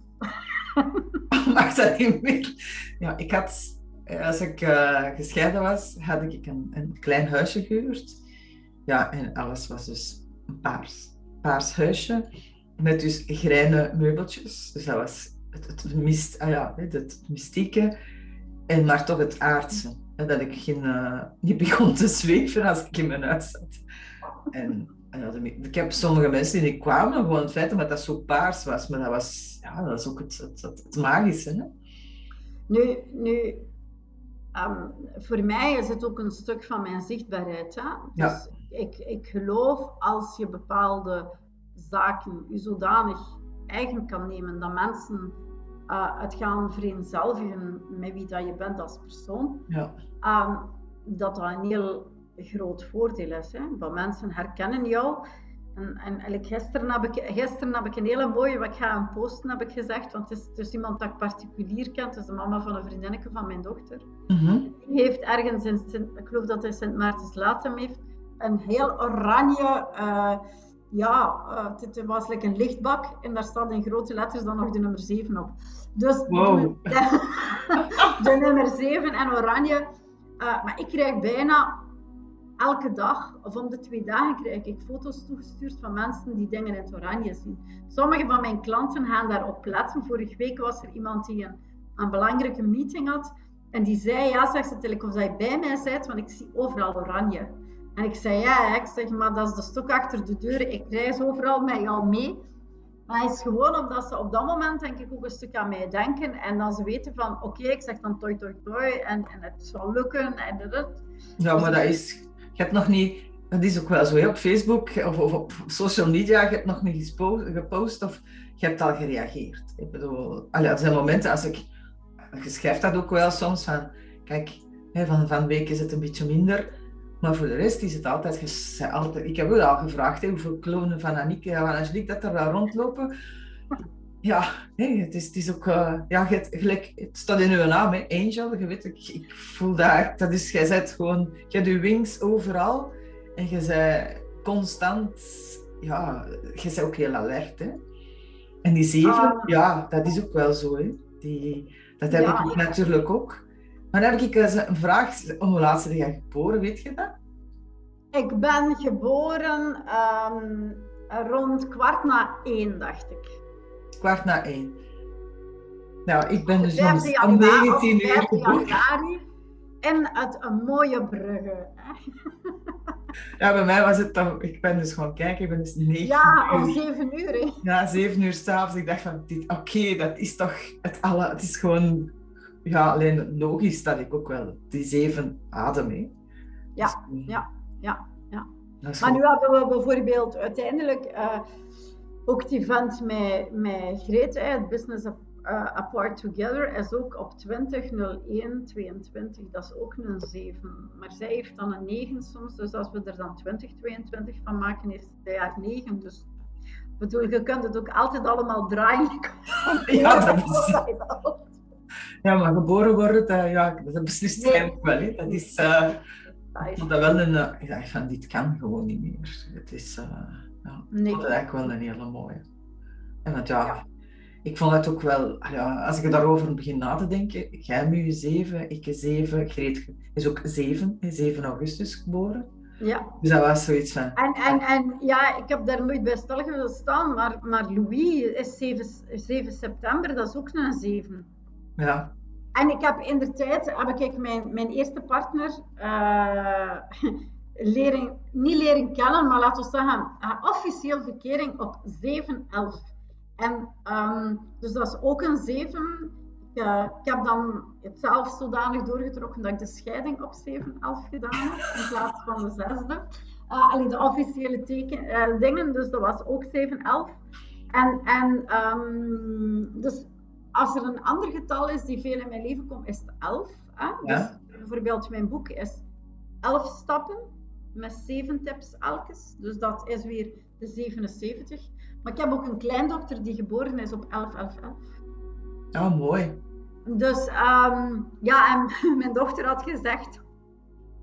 mag dat niet meer. Ja, ik had, eh, als ik eh, gescheiden was, had ik een, een klein huisje gehuurd. Ja, en alles was dus een paars, paars huisje. Met dus grijne meubeltjes. Dus dat was het, het, mist, ah ja, het mystieke. En maar toch het aardse. En dat ik geen, eh, niet begon te zweven als ik in mijn huis zat. En, en ja, de- ik heb sommige mensen die kwamen, gewoon het feit dat dat zo paars was. Maar dat was, ja, dat is ook het, het, het, het magische. Hè? Nu, nu ehm, voor mij is het ook een stuk van mijn zichtbaarheid. Hè? Ja. Dus ik, ik geloof als je bepaalde zaken je zodanig eigen kan nemen dat mensen eh, het gaan vereenzelvigen met wie dat je bent als persoon, Ja. ehm, dat dat een heel groot voordeel is. Hè? Want mensen herkennen jou. En, en eigenlijk gisteren, heb ik, gisteren heb ik een hele mooie, wat ik ga een posten, heb ik gezegd, want het is, is iemand dat ik particulier ken, het is de mama van een vriendinnetje van mijn dochter. Mhm. Die heeft ergens in, Sint, ik geloof dat hij Sint Maartens Latem heeft, een heel oranje, eh, ja, eh, het, het was like een lichtbak en daar staat in grote letters dan nog de nummer 7 op. Dus Wow. de nummer 7 en oranje. Eh, maar ik krijg bijna elke dag of om de twee dagen krijg ik foto's toegestuurd van mensen die dingen in het oranje zien. Sommige van mijn klanten gaan daarop letten. Vorige week was er iemand die een, een belangrijke meeting had. En die zei, ja, zegt ze, lijkt of dat je bij mij bent, want ik zie overal oranje. En ik zei, ja, ik zeg, maar dat is de stok achter de deur. Ik reis overal met jou mee. Maar het is gewoon omdat ze op dat moment denk ik ook een stuk aan mij denken. En dan ze weten van, oké, ik zeg dan toi toi toi en, en het zal lukken en dat. Ja, maar dat is... Je hebt nog niet... Dat is ook wel zo, op Facebook of, op social media, je hebt nog niet gepost of je hebt al gereageerd. Ik bedoel, er zijn momenten als ik... Je schrijft dat ook wel soms van... Kijk, van, van week is het een beetje minder. Maar voor de rest is het altijd... ik heb ook al gevraagd hè, hoeveel klonen van Annick en van Angelique dat er wel rondlopen. Ja, hè, het, is, het is ook... eh, ja, je hebt gelijk, het staat in uw naam, hè, Angel. Je weet, ik, ik voel dat. Dat is, jij zet gewoon... Je hebt je wings overal. En je bent constant... Ja, je bent ook heel alert, hè. En die zeven, Ah. ja, dat is ook wel zo, hè. Die, dat heb Ja, ik natuurlijk ook. Maar dan heb ik eens een vraag. Hoe laat ben jij geboren, weet je dat? Ik ben geboren ehm, rond kwart na één, dacht ik. Kwart na één. Nou, ik ben dus om, 5 om januari, 19 of uur 5 geboren. januari in het een mooie Brugge. Ja, bij mij was het dan... Ik ben dus gewoon kijken, ik ben dus 19 Ja, om 7 uur. Hè. Ja, zeven uur s'avonds. Ik dacht van, dit, oké, dat is toch het alle... Het is gewoon... Ja, alleen logisch dat ik ook wel die zeven adem, hè. Ja, Dus, ja, ja, ja. is Maar nu hebben we bijvoorbeeld uiteindelijk eh, ook het event met, met Greet, het Business eh, Apart Together, is ook op 20.01.22. Dat is ook een 7. Maar zij heeft dan een 9 soms, dus als we er dan 2022 van maken, heeft zij haar 9. Dus ik bedoel, je kunt het ook altijd allemaal draaien. Ja, dat is... Ja, maar geboren worden, dat, ja, dat beslist jij wel, hè. Dat is... eh, Dat dat wel een... eh, Ik dacht van, dit kan gewoon niet meer. Het is... eh, ja, Nee. vond het eigenlijk wel een hele mooie. En want ja, Ja. ik vond het ook wel... Ja, als ik daarover begin na te denken, jij nu zeven, ik zeven, Greet is ook zeven, hè, 7 augustus geboren. Ja. Dus dat was zoiets van... En, en, en ja, ik heb daar nooit bij stilgestaan, maar, maar Louis is 7, 7 september, dat is ook een 7. Ja, En ik heb in de tijd, heb ik mijn, mijn eerste partner eh, leren, niet leren kennen, maar laten we zeggen, eh, officieel verkering op 7-11. En ehm, dus dat is ook een 7. Ik, eh, ik heb dan het zelf zodanig doorgetrokken dat ik de scheiding op 7-11 gedaan heb, in plaats van de zesde. Uh, allee, de officiële teken, eh, dingen, dus dat was ook 7-11. En, en ehm, dus als er een ander getal is die veel in mijn leven komt, is het 11. Hè? Ja. Dus bijvoorbeeld mijn boek is 11 stappen met 7 tips elkes. Dus dat is weer de 77. Maar ik heb ook een kleindochter die geboren is op 11, 11, 11. Oh, mooi. Dus um, ja, en mijn dochter had gezegd,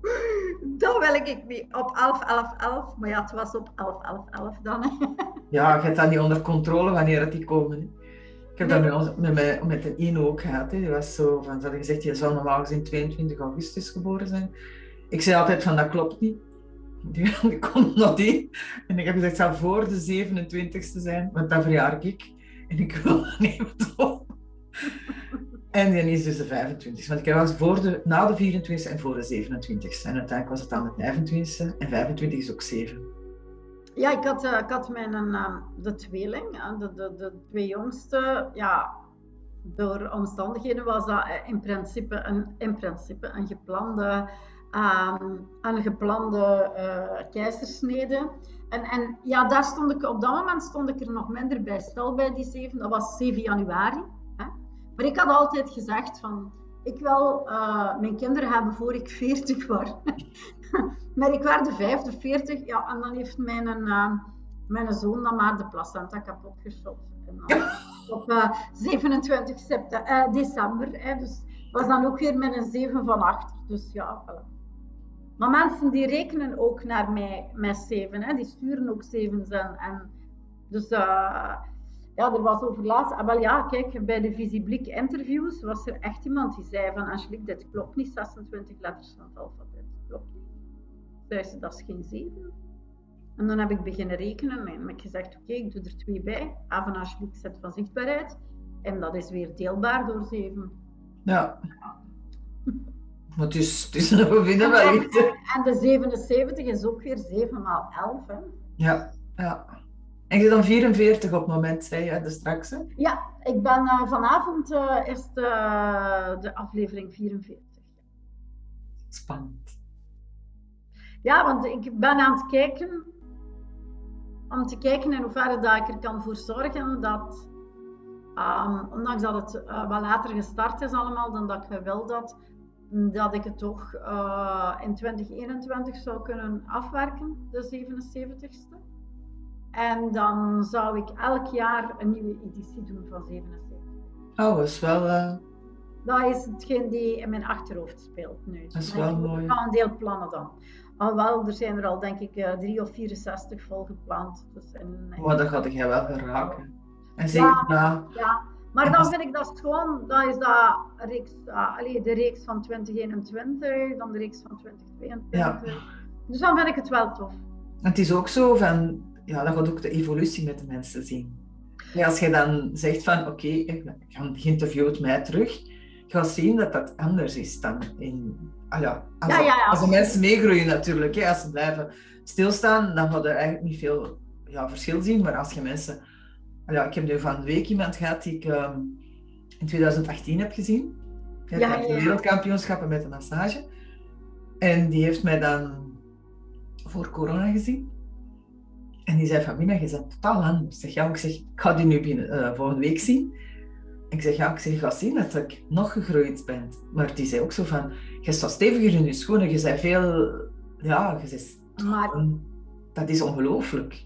dat wil ik niet op 11, 11, 11. Maar ja, het was op 11, 11, 11 dan. ja, je hebt dat niet onder controle wanneer het die komen. Hè. Ik heb dat met, met, met een ene ook gehad. Hè. Die was zo van, ze hadden gezegd, je zou normaal gezien 22 augustus geboren zijn. Ik zei altijd van, dat klopt niet. Die komt nog die. En ik heb gezegd, het zou voor de 27ste zijn, want dan verjaar ik. En ik wil dat niet En die is dus de 25 Want ik was voor de, na de 24 en voor de 27 En uiteindelijk was het dan de 25 En 25 is ook 7. Ja, ik had, uh, ik had mijn, uh, de tweeling, de, de, de twee jongste, ja, door omstandigheden was dat in principe een, in principe een geplande, um, een geplande keizersnede. En, en ja, daar stond ik, op dat moment stond ik er nog minder bij stil bij die 7. Dat was 7 januari. Maar ik had altijd gezegd van, ik wil uh, mijn kinderen hebben voor ik 40 word. maar ik werd de vijfde 40, ja, en dan heeft mijn, uh, mijn zoon dan maar de placenta kapot geschopt. op uh, 27 september, december, hè, dus was dan ook weer met een 7 van 8. Dus ja, voilà. Maar mensen die rekenen ook naar mij met 7, hè, die sturen ook 7's en, en dus ja, er was over laatst, ah, wel ja, kijk, bij de Visiblik interviews was er echt iemand die zei van Angelique, dit klopt niet, 26 letters van het alfabet, klopt niet. Zei ze, dat is geen 7. En dan heb ik beginnen rekenen en heb ik gezegd, oké, ik doe er twee bij. A van Angelique zet van zichtbaarheid. En dat is weer deelbaar door 7. Ja. Maar het is, het is we vinden wel iets. En de 77 is ook weer 7 maal 11, hè. Ja, ja. En je dan 44 op het moment, zei je de straks? Hè? Ja, ik ben uh, vanavond uh, is de, de, aflevering 44. Spannend. Ja, want ik ben aan het kijken om te kijken in hoeverre dat ik er kan voor zorgen dat, um, ondanks dat het uh, wel later gestart is allemaal dan dat ik wil dat, dat ik het toch in 2021 zou kunnen afwerken, de 77ste. En dan zou ik elk jaar een nieuwe editie doen van 77. Oh, dat is wel... Uh... Dat is hetgeen die in mijn achterhoofd speelt nu. Dat is wel mooi. Ik ga een deel plannen dan. Alhoewel, er zijn er al denk ik uh, drie of 64 volgepland. Dus. Maar dat gaat jij wel geraken. En zeker ja, na... ja, maar dan vind ik dat gewoon, dat is dat reeks, uh, allee, de reeks van 2021, dan de reeks van 2022. Ja. Dus dan vind ik het wel tof. Het is ook zo van, ja, dat gaat ook de evolutie met de mensen zien. Als je dan zegt van oké, okay, je interviewt mij terug, gaat zien dat dat anders is dan in... Ah ja, als, ja, ja, als de mensen meegroeien natuurlijk, hè, als ze blijven stilstaan, dan gaat er eigenlijk niet veel ja, verschil zien. Maar als je mensen... Ah ja, ik heb nu van de week iemand gehad die ik um, in 2018 heb gezien. Ja, ja, de wereldkampioenschappen met de massage. En die heeft mij dan voor corona gezien. En die zei van, Mina, je bent totaal anders. Ik zeg, ja, ik, zeg, ik ga die nu binnen, uh, volgende week zien. Ik zeg, ja, ik zeg, ga zien dat ik nog gegroeid ben. Maar die zei ook zo van, je staat steviger in je schoenen, je bent veel, ja, je bent, maar... dat is ongelooflijk.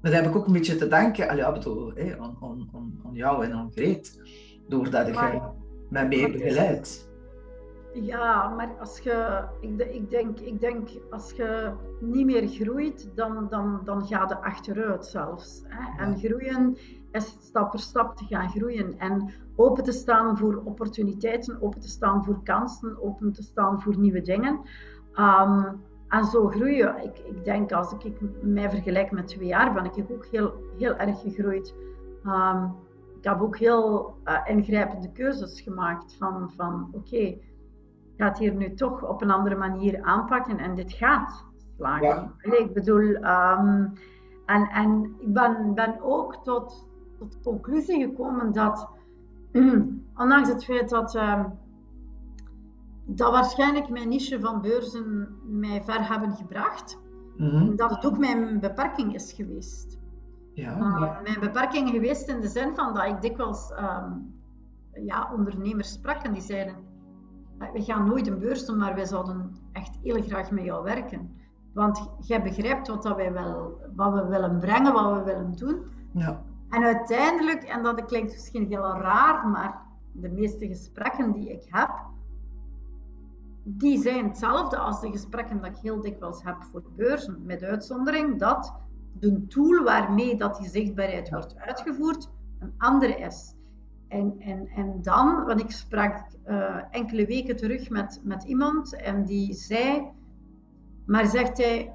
Maar daar heb ik ook een beetje te danken, al ja, bedoel, aan, aan, aan, jou en aan Greet, doordat ik maar... mij meer begeleid. Ja, maar als je, ik, ik, denk, ik denk, als je niet meer groeit, dan, dan, dan ga je achteruit zelfs. Hè? En groeien is stap voor stap te gaan groeien. En open te staan voor opportuniteiten, open te staan voor kansen, open te staan voor nieuwe dingen. Um, en zo groeien. Ik, ik denk, als ik, mij vergelijk met twee jaar, ben ik ook heel, heel erg gegroeid. Um, ik heb ook heel uh, ingrijpende keuzes gemaakt van, van oké, gaat hier nu toch op een andere manier aanpakken en dit gaat slagen. Ja. Ik bedoel, um, en, en ik ben, ben ook tot, tot de conclusie gekomen dat, ondanks het feit dat, um, dat waarschijnlijk mijn niche van beurzen mij ver hebben gebracht, mm-hmm. dat het ook mijn beperking is geweest. Ja, uh, mijn beperking geweest in de zin van dat ik dikwijls um, ja, ondernemers sprak en die zeiden we gaan nooit een beurs doen, maar wij zouden echt heel graag met jou werken. Want jij begrijpt wat, dat wij wel, wat we willen brengen, wat we willen doen. Ja. En uiteindelijk, en dat klinkt misschien heel raar, maar de meeste gesprekken die ik heb, die zijn hetzelfde als de gesprekken dat ik heel dikwijls heb voor beurzen. Met uitzondering dat de tool waarmee dat die zichtbaarheid wordt uitgevoerd een andere is. En, en, en dan, want ik sprak uh, enkele weken terug met, met iemand en die zei, maar zegt hij,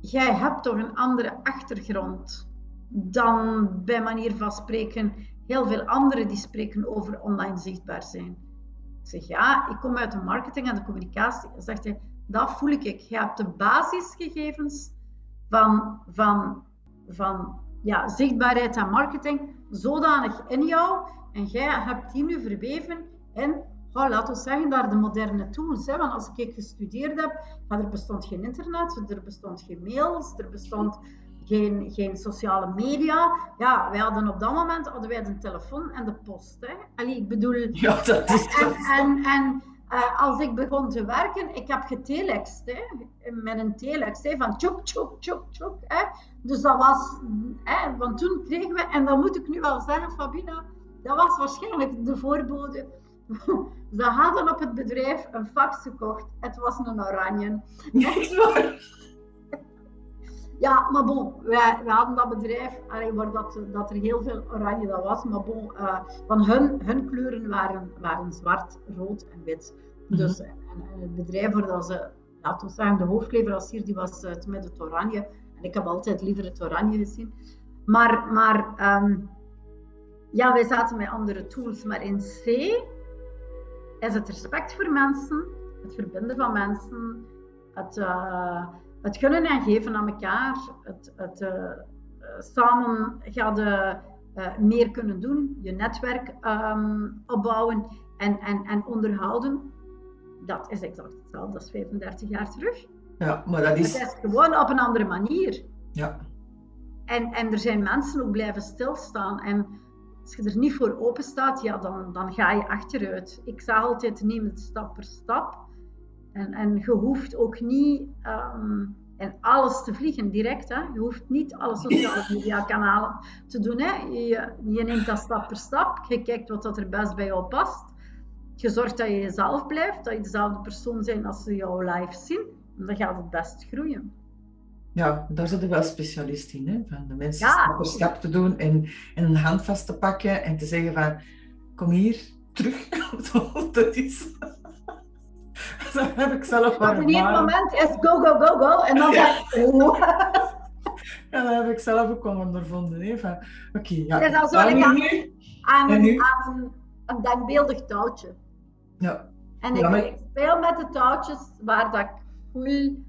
jij hebt toch een andere achtergrond dan bij manier van spreken heel veel anderen die spreken over online zichtbaar zijn. Ik zeg ja, ik kom uit de marketing en de communicatie. Dan zegt hij, dat voel ik. Je hebt de basisgegevens van, van, van ja, zichtbaarheid en marketing zodanig in jou en jij hebt die nu verweven in, oh, laten we zeggen, daar de moderne tools. Hè? Want als ik gestudeerd heb, er bestond geen internet, er bestond geen mails, er bestond geen, geen sociale media. Ja, wij hadden op dat moment hadden wij de telefoon en de post. Hè? Allee, ik bedoel... Ja, dat is En, en, en uh, als ik begon te werken, ik heb getelext, hè, met een telex, hè, van tjoek, tjoek, tjoek, tjoek. Hè. Dus dat was, hè, want toen kregen we, en dat moet ik nu wel zeggen, Fabina, dat was waarschijnlijk de voorbode. Ze hadden op het bedrijf een fax gekocht. Het was een oranje. Ja, maar bon, wij, wij hadden dat bedrijf allee, waar dat, dat er heel veel oranje dat was. Maar bon, uh, van hun, hun kleuren waren, waren zwart, rood en wit. Dus en, en het bedrijf waar dat ze, laten we zeggen, de hoofdleverancier, die was het met het oranje. En ik heb altijd liever het oranje gezien. Maar, maar um, ja, wij zaten met andere tools. Maar in C is het respect voor mensen, het verbinden van mensen, het... Uh, het gunnen en geven aan elkaar, het, het uh, samen gaan uh, meer kunnen doen, je netwerk um, opbouwen en, en, en onderhouden. Dat is exact hetzelfde, dat is 35 jaar terug. Ja, maar dat is... Het is gewoon op een andere manier. Ja. En, en er zijn mensen ook blijven stilstaan. En als je er niet voor open staat, ja, dan, dan ga je achteruit. Ik zeg altijd, neem het stap per stap. En, en je hoeft ook niet um, in alles te vliegen direct. Hè. Je hoeft niet alle sociale media kanalen te doen. Hè. Je, je neemt dat stap per stap. Je kijkt wat dat er best bij jou past. Je zorgt dat je jezelf blijft, dat je dezelfde persoon bent als ze jou live zien. En dan gaat het best groeien. Ja, daar zit wel specialist in. Hè? Van de mensen ja. stap per stap te doen en, en een hand vast te pakken en te zeggen van kom hier, terug. dat is... dat heb ik zelf wel Op een moment is go, go, go, go. En dan ja. Ja, dat heb ik zelf ook wel ondervonden. Oké, okay, ja. Het is ik aan, aan, een, aan een, denkbeeldig touwtje. Ja. En ik, ja, maar... ik, speel met de touwtjes waar dat ik voel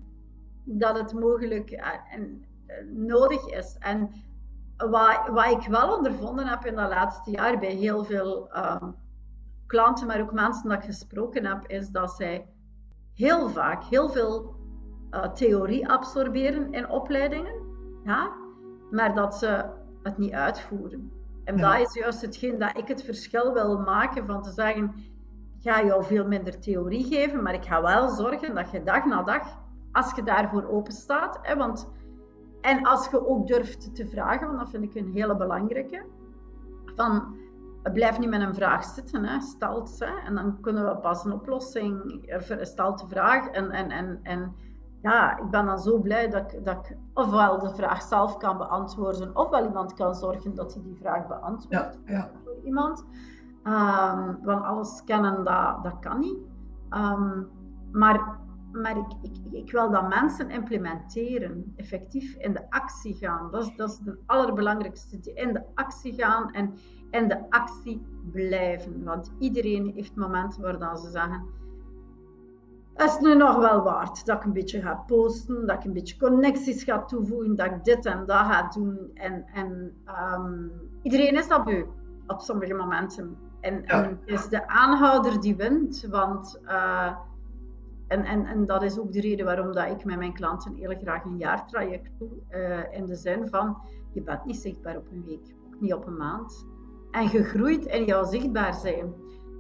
dat het mogelijk en, nodig is. En wat, wat ik wel ondervonden heb in de laatste jaar bij heel veel um, klanten, maar ook mensen dat ik gesproken heb, is dat zij heel vaak heel veel uh, theorie absorberen in opleidingen, ja, maar dat ze het niet uitvoeren. En ja. dat is juist hetgeen dat ik het verschil wil maken van te zeggen, ik ga jou veel minder theorie geven, maar ik ga wel zorgen dat je dag na dag, als je daarvoor open staat, hè, want, en als je ook durft te vragen, want dat vind ik een hele belangrijke, van blijf niet met een vraag zitten, hè. stelt ze. En dan kunnen we pas een oplossing, stelt de vraag. En, en, en, en ja, ik ben dan zo blij dat ik, dat ik ofwel de vraag zelf kan beantwoorden, ofwel iemand kan zorgen dat hij die vraag beantwoordt ja, ja. voor iemand. Um, want alles kennen, dat, dat kan niet. Um, maar maar ik, ik, ik, wil dat mensen implementeren, effectief in de actie gaan. Dat is, dat is het allerbelangrijkste. In de actie gaan en in de actie blijven. Want iedereen heeft momenten waar dan ze zeggen: Het is nu nog wel waard dat ik een beetje ga posten, dat ik een beetje connecties ga toevoegen, dat ik dit en dat ga doen. En, en um, iedereen is dat beu op sommige momenten. En, ja. en het is de aanhouder die wint, want. Uh, en, en, en dat is ook de reden waarom dat ik met mijn klanten heel graag een jaartraject doe. Uh, in de zin van, je bent niet zichtbaar op een week, ook niet op een maand. En je groeit in jouw zichtbaar zijn.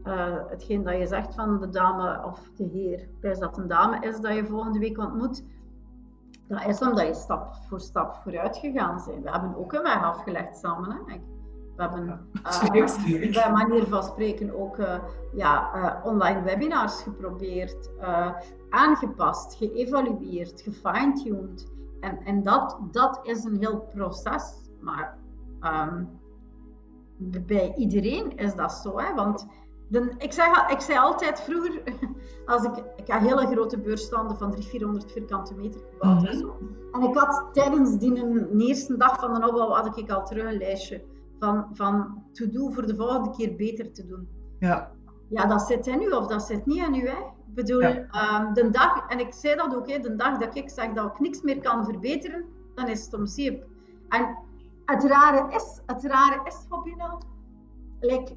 uh, hetgeen dat je zegt van de dame of de heer, bij dat een dame is dat je volgende week ontmoet, dat is omdat je stap voor stap vooruit gegaan bent. We hebben ook een weg afgelegd samen. Hè? We hebben uh, bij manier van spreken ook uh, ja, uh, online webinars geprobeerd, aangepast, geëvalueerd, gefine-tuned. En, en dat, dat is een heel proces. Maar um, bij iedereen is dat zo. Hè? Want de, ik, zeg, ik zei altijd vroeger, als ik, ik had hele grote beursstanden van 300, 400 vierkante meter gebouwd. Mm -hmm. En ik had tijdens die een, eerste dag van de opbouw had ik al terug een lijstje van, van to-do voor de volgende keer beter te doen. Ja. Ja, dat zit in u of dat zit niet in u. Hè? Ik bedoel, ja. um, de dag, en ik zei dat ook, hè, de dag dat ik zeg dat ik niks meer kan verbeteren, dan is het om zeep. En het rare is, het rare is, Fabina, like,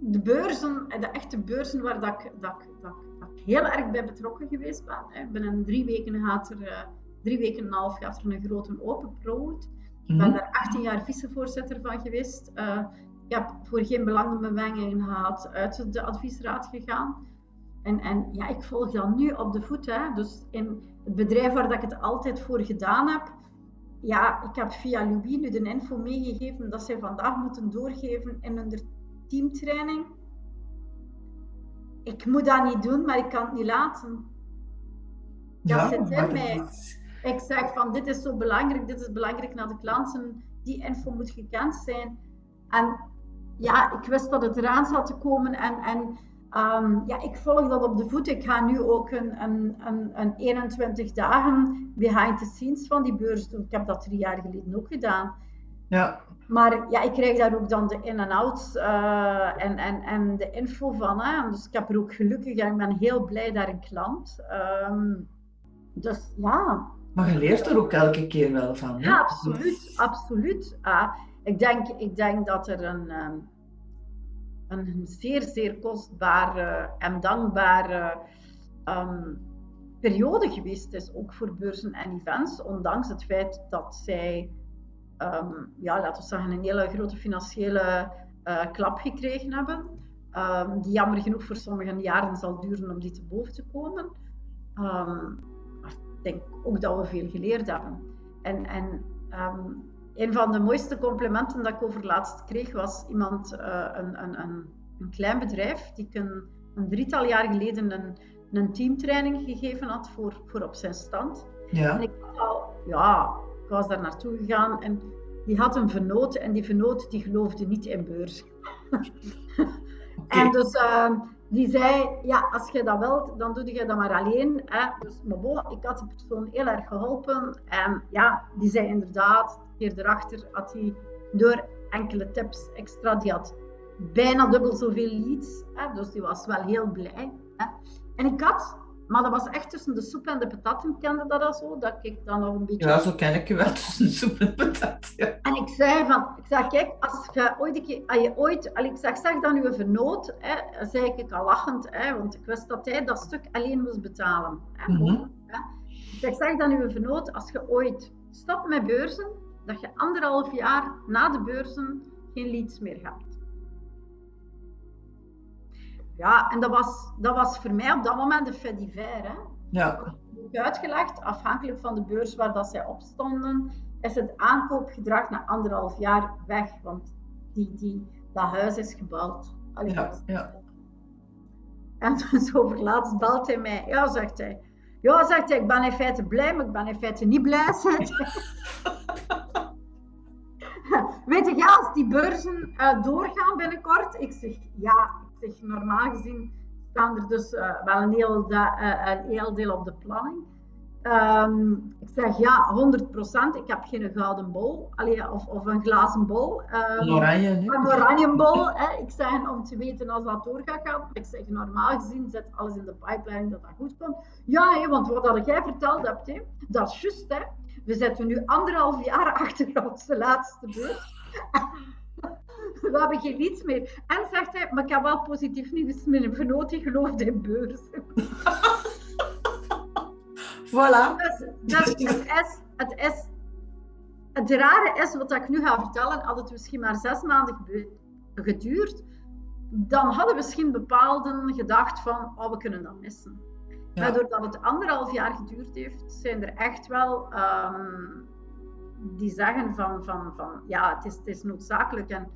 de beurzen, de echte beurzen waar dat ik, dat, dat, dat ik heel erg bij betrokken geweest ben. Hè. Binnen drie weken gaat er, uh, drie weken en een half gaat er een grote open proot. Ik ben daar 18 jaar vicevoorzitter van geweest. Uh, ik heb voor geen belangenbeweging gehad uit de adviesraad gegaan. En, en ja, ik volg dat nu op de voet. Hè. Dus in het bedrijf waar dat ik het altijd voor gedaan heb, ja, ik heb via Louis nu de info meegegeven dat zij vandaag moeten doorgeven in hun teamtraining. Ik moet dat niet doen, maar ik kan het niet laten. Dat ja, zit in mij. Ik zeg van dit is zo belangrijk, dit is belangrijk naar de klanten. Die info moet gekend zijn. En ja, ik wist dat het eraan zat te komen en, en um, ja, ik volg dat op de voet. Ik ga nu ook een, een, een, een 21 dagen behind the scenes van die beurs doen. Ik heb dat drie jaar geleden ook gedaan. Ja. Maar ja, ik krijg daar ook dan de in- en outs uh, en, en, en de info van. Hè. Dus ik heb er ook gelukkig en ik ben heel blij daar een klant. Um, dus ja. Maar je leert er ook elke keer wel van. Hè? Ja, absoluut. absoluut. Uh, ik, denk, ik denk dat er een, um, een zeer, zeer kostbare en dankbare um, periode geweest is, ook voor beurzen en events, ondanks het feit dat zij um, ja, laten we zeggen, een hele grote financiële uh, klap gekregen hebben. Um, die jammer genoeg voor sommige jaren zal duren om die te boven te komen. Maar ik denk ook dat we veel geleerd hebben. En, en een van de mooiste complimenten dat ik over laatst kreeg was iemand, uh, een, een, een, een, klein bedrijf, die een, een drietal jaar geleden een, een teamtraining gegeven had voor, voor op zijn stand. Ja. En ik had al, ja, ik was daar naartoe gegaan en die had een vernoot en die vernoot die geloofde niet in beurs. okay. En dus uh, die zei, ja, als je dat wilt, dan doe je dat maar alleen. Hè. Dus maar bon, ik had die persoon heel erg geholpen. En ja, die zei inderdaad, hier erachter had hij door enkele tips extra, die had bijna dubbel zoveel leads. Hè. Dus die was wel heel blij. Hè. En ik had maar dat was echt tussen de soep en de patatten, kende dat al zo, dat ik dan nog een beetje... Ja, zo ken ik je wel, tussen de soep en de patat, ja. En ik zei van, ik zei, kijk, als je ooit, een keer, als je ooit, als ik zeg, zeg dan uw vernoot, hè, zei ik al lachend, hè, want ik wist dat hij dat stuk alleen moest betalen. Hè, mm -hmm. hè. Ik zeg, zeg dan uw vernoot, als je ooit stopt met beurzen, dat je anderhalf jaar na de beurzen geen leads meer hebt. Ja, en dat was, dat was voor mij op dat moment de fait divers. Hè. Ja. Uitgelegd, afhankelijk van de beurs waar dat zij op stonden, is het aankoopgedrag na anderhalf jaar weg. Want die, die, dat huis is gebouwd. Allee, ja, ja. En dus over laatst belt hij mij. Ja, zegt hij. Ja, zegt hij, ik ben in feite blij, maar ik ben in feite niet blij. Weet je, ja, als die beurzen uh, doorgaan binnenkort. Ik zeg, ja, zeg, normaal gezien staan er dus uh, wel een heel, uh, een heel deel op de planning. Um, ik zeg ja, 100%. Ik heb geen gouden bol allee, of, of een glazen bol. Um, oranje, een oranje bol. Hè. Ik zeg om te weten als dat door gaat gaan. Ik zeg normaal gezien zet alles in de pipeline dat dat goed komt. Ja, hè, want wat dat jij verteld hebt, hè, dat is juist. Hè. We zitten nu anderhalf jaar achter onze laatste beurt. We hebben geen leads meer. En zegt hij, maar ik heb wel positief nieuws. Mijn vernoot die gelooft in beurzen. voilà. Dus, dus het, is, het is... Het rare is, wat ik nu ga vertellen, had het misschien maar zes maanden geduurd, dan hadden misschien bepaalden gedacht van, oh, we kunnen dat missen. Ja. Maar doordat het anderhalf jaar geduurd heeft, zijn er echt wel ehm, die zeggen van, van, van ja, het is, het is noodzakelijk. En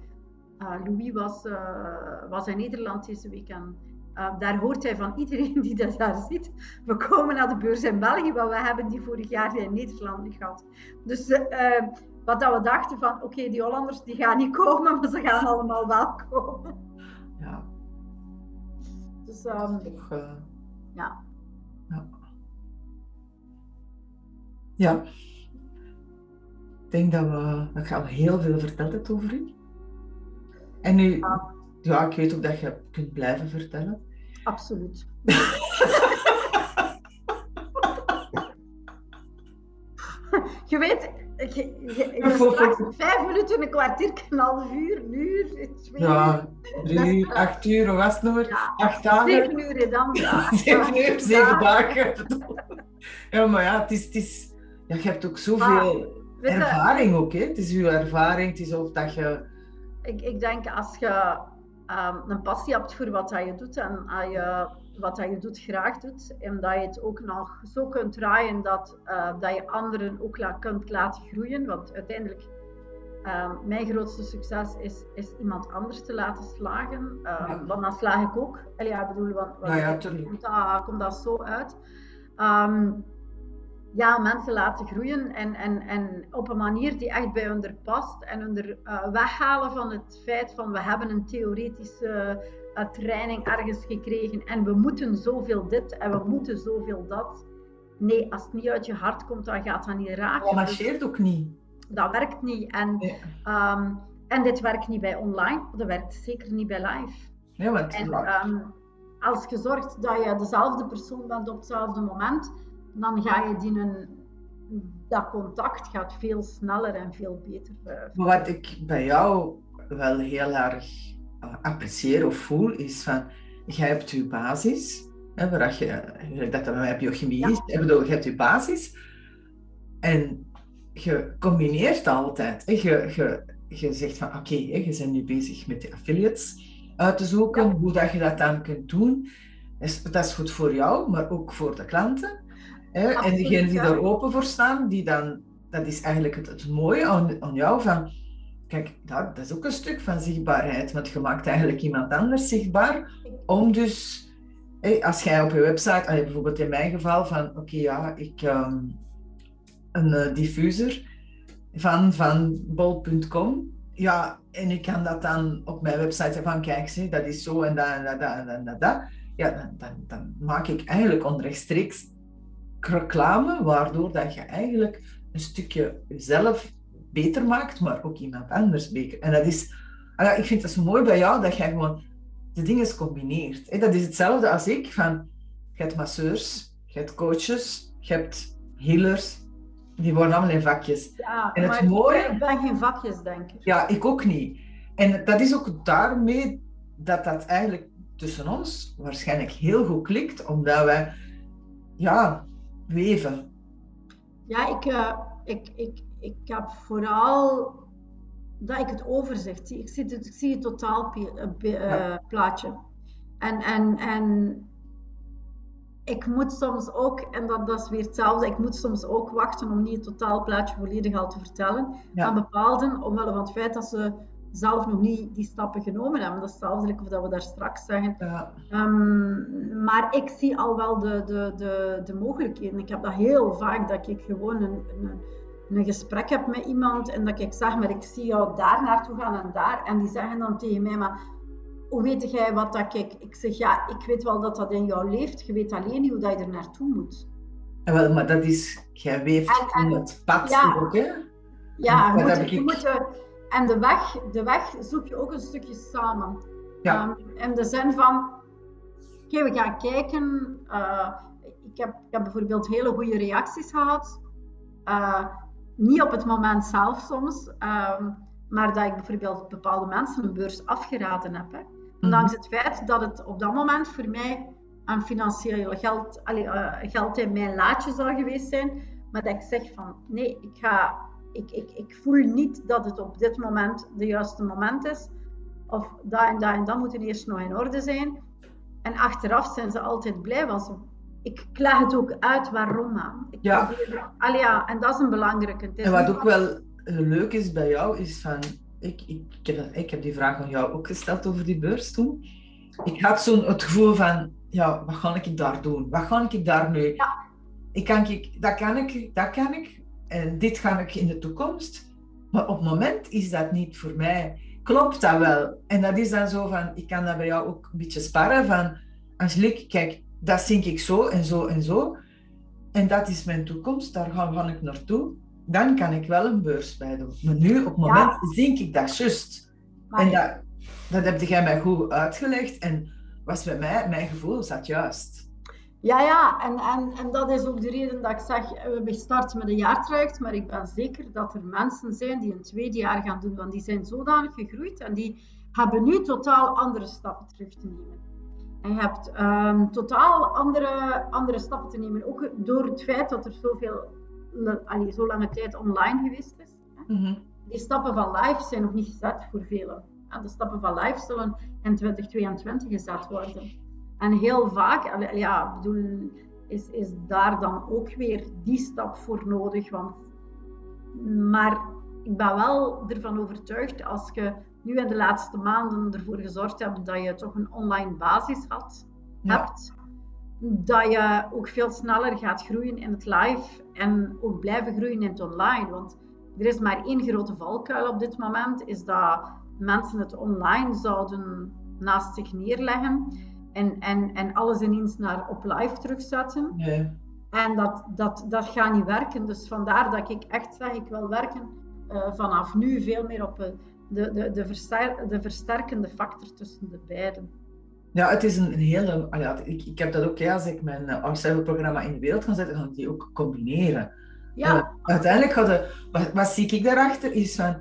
uh, Louis was, uh, was in Nederland deze week en uh, daar hoort hij van iedereen die dat daar ziet. We komen naar de beurs in België, maar we hebben die vorig jaar in Nederland niet gehad. Dus wat dat we dachten van, oké, okay, die Hollanders die gaan niet komen, maar ze gaan allemaal wel komen. Ja. Dus, um, Toch, uh... ja. ja. Ja. Ik denk dat, we, dat je al heel veel verteld hebt over u. En nu, ja. ja, ik weet ook dat je kunt blijven vertellen. Absoluut. je weet, ik, ik, vijf minuten, een kwartier, een half uur, een uur, twee Ja, drie uur, acht uur, was het nog? Ja, acht dagen. Zeven uur dan. Ja. zeven uur, zeven dagen. ja, maar ja, het is, het is, ja, je hebt ook zoveel ah, ervaring ook, hè? Het is uw ervaring, het is ook dat je... Ik, ik denk, als je um, een passie hebt voor wat je doet en als je wat dat je doet graag doet en dat je het ook nog zo kunt draaien dat, uh, dat je anderen ook la kunt laten groeien. Want uiteindelijk, uh, mijn grootste succes is, is iemand anders te laten slagen. Ja. Want dan slaag ik ook. Allee, ja, ik bedoel, want, want ja, komt, dat, komt dat zo uit. Um, ja, mensen laten groeien en, en, en op een manier die echt bij hun past en hun weghalen van het feit van we hebben een theoretische uh, training ergens gekregen en we moeten zoveel dit en we moeten zoveel dat. Nee, als het niet uit je hart komt, dan gaat dat niet raken. Dat marcheert ook niet. Dat werkt niet. En, um, en dit werkt niet bij online, dat werkt zeker niet bij live. Nee, want en, um, als je zorgt dat je dezelfde persoon bent op hetzelfde moment, dan ga je die een, dat contact gaat veel sneller en veel beter. Maar wat ik bij jou wel heel erg apprecieer of voel, is van, jij hebt je basis, hè, waar je, dat dat bij biochemie is, ja. bedoel, je hebt je basis, en je combineert altijd. Hè, je, je, je zegt van, oké, okay, je bent nu bezig met de affiliates uit te zoeken, ja. hoe dat je dat dan kunt doen. Dat is goed voor jou, maar ook voor de klanten. Hè? en degenen die daar open voor staan, die dan, dat is eigenlijk het, het mooie aan, aan jou, van Kijk, dat, dat, is ook een stuk van zichtbaarheid, want je maakt eigenlijk iemand anders zichtbaar om dus, als jij op je website, bijvoorbeeld in mijn geval, van oké okay, ja, ik um, een uh, diffuser van, van bol.com, ja, en ik kan dat dan op mijn website van kijk, zie, dat is zo en dat en dat en dat en dat. Ja, dan, dan, dan maak ik eigenlijk onrechtstreeks reclame, waardoor dat je eigenlijk een stukje zelf beter maakt, maar ook iemand anders beter. En dat is, ah ik vind het zo mooi bij jou dat jij gewoon de dingen combineert. Dat is hetzelfde als ik, van, je hebt masseurs, je hebt coaches, je hebt healers, die worden allemaal in vakjes. Ja, en het maar mooie, ik ben geen vakjes, denk ik. Ja, ik ook niet. En dat is ook daarmee dat dat eigenlijk tussen ons waarschijnlijk heel goed klikt, omdat wij, ja, weven. Ja, ik, uh, ik, ik, ik heb vooral dat ik het overzicht zie. Ik zie het, ik zie het totaalplaatje. Uh, en, en, en ik moet soms ook, en dat, dat is weer hetzelfde, ik moet soms ook wachten om niet het totaalplaatje volledig al te vertellen ja. aan bepaalden, omwille van het feit dat ze zelf nog niet die stappen genomen hebben. Dat is hetzelfde of dat we daar straks zeggen. Ja. Um, maar ik zie al wel de, de, de, de mogelijkheden. Ik heb dat heel vaak, dat ik gewoon een, een een gesprek heb met iemand en dat ik zeg, maar ik zie jou daar naartoe gaan en daar. En die zeggen dan tegen mij, maar hoe weet jij wat dat ik... Ik zeg, ja, ik weet wel dat dat in jou leeft. Je weet alleen niet hoe dat je er naartoe moet. En wel, maar dat is, jij weeft en, en, in het pad ja, ook, hè? Ja, je moet, je moet, en de weg, de weg zoek je ook een stukje samen. Ja. Um, in de zin van, oké, okay, we gaan kijken. Uh, ik, heb, ik heb bijvoorbeeld hele goede reacties gehad. Uh, niet op het moment zelf soms, um, maar dat ik bijvoorbeeld bepaalde mensen een beurs afgeraden heb. Hè. Ondanks het feit dat het op dat moment voor mij een financieel geld, allee, uh, geld in mijn laadje zou geweest zijn, maar dat ik zeg van nee, ik, ga, ik, ik, ik voel niet dat het op dit moment de juiste moment is Of dat en dat en dat moeten eerst nog in orde zijn. En achteraf zijn ze altijd blij, want ze, ik leg het ook uit waarom aan. Ik Ja. probeer- ja, en dat is een belangrijke. Is En wat ook wel eh, leuk is bij jou, is van... Ik, ik, ik, heb, dat- ik heb die vraag aan jou ook gesteld over die beurs toen. Ik had zo'n het gevoel van, ja, wat ga ik daar doen? Wat ga ik daar nu... Ja. Ik kan, ik, dat kan ik, dat kan ik. En dit ga ik in de toekomst. Maar op het moment is dat niet voor mij. Klopt dat wel? En dat is dan zo van, ik kan dat bij jou ook een beetje sparren van... Angelique, kijk, dat zie ik zo en zo en zo. En dat is mijn toekomst, daar ga, ik naartoe. Dan kan ik wel een beurs bij doen. Maar nu, op het moment, zie ik dat juist. Maar En dat, dat heb jij mij goed uitgelegd. En was bij mij, mijn gevoel zat juist. Ja, ja, en, en, en dat is ook de reden dat ik zeg, eh, we starten met een jaartraject, maar ik ben zeker dat er mensen zijn die een tweede jaar gaan doen, want die zijn zodanig gegroeid en die hebben nu totaal andere stappen terug te nemen. En je hebt ehm, totaal andere, andere stappen te nemen, ook door het feit dat er zoveel, le- allee, zo lange tijd online geweest is. hè. Mhm. Die stappen van live zijn nog niet gezet voor velen. En de stappen van live zullen in 2022 gezet worden. En heel vaak, ja, bedoel, is, is daar dan ook weer die stap voor nodig. Want, maar ik ben wel ervan overtuigd, als je nu in de laatste maanden ervoor gezorgd hebt dat je toch een online basis had, Ja. hebt, dat je ook veel sneller gaat groeien in het live en ook blijven groeien in het online. Want er is maar één grote valkuil op dit moment, is dat mensen het online zouden naast zich neerleggen en, en, en alles ineens naar op live terugzetten. Nee. En dat, dat, dat gaat niet werken. Dus vandaar dat ik echt zeg, ik wil werken eh, vanaf nu veel meer op eh, de, de, de, verster- de versterkende factor tussen de beiden. Ja, het is een, een hele... ah ja, ik, ik heb dat ook, ja, als ik mijn uh, programma in de wereld ga zetten, ik die ook combineren. Ja, Eh, uiteindelijk hadden, wat, wat zie ik daarachter is van,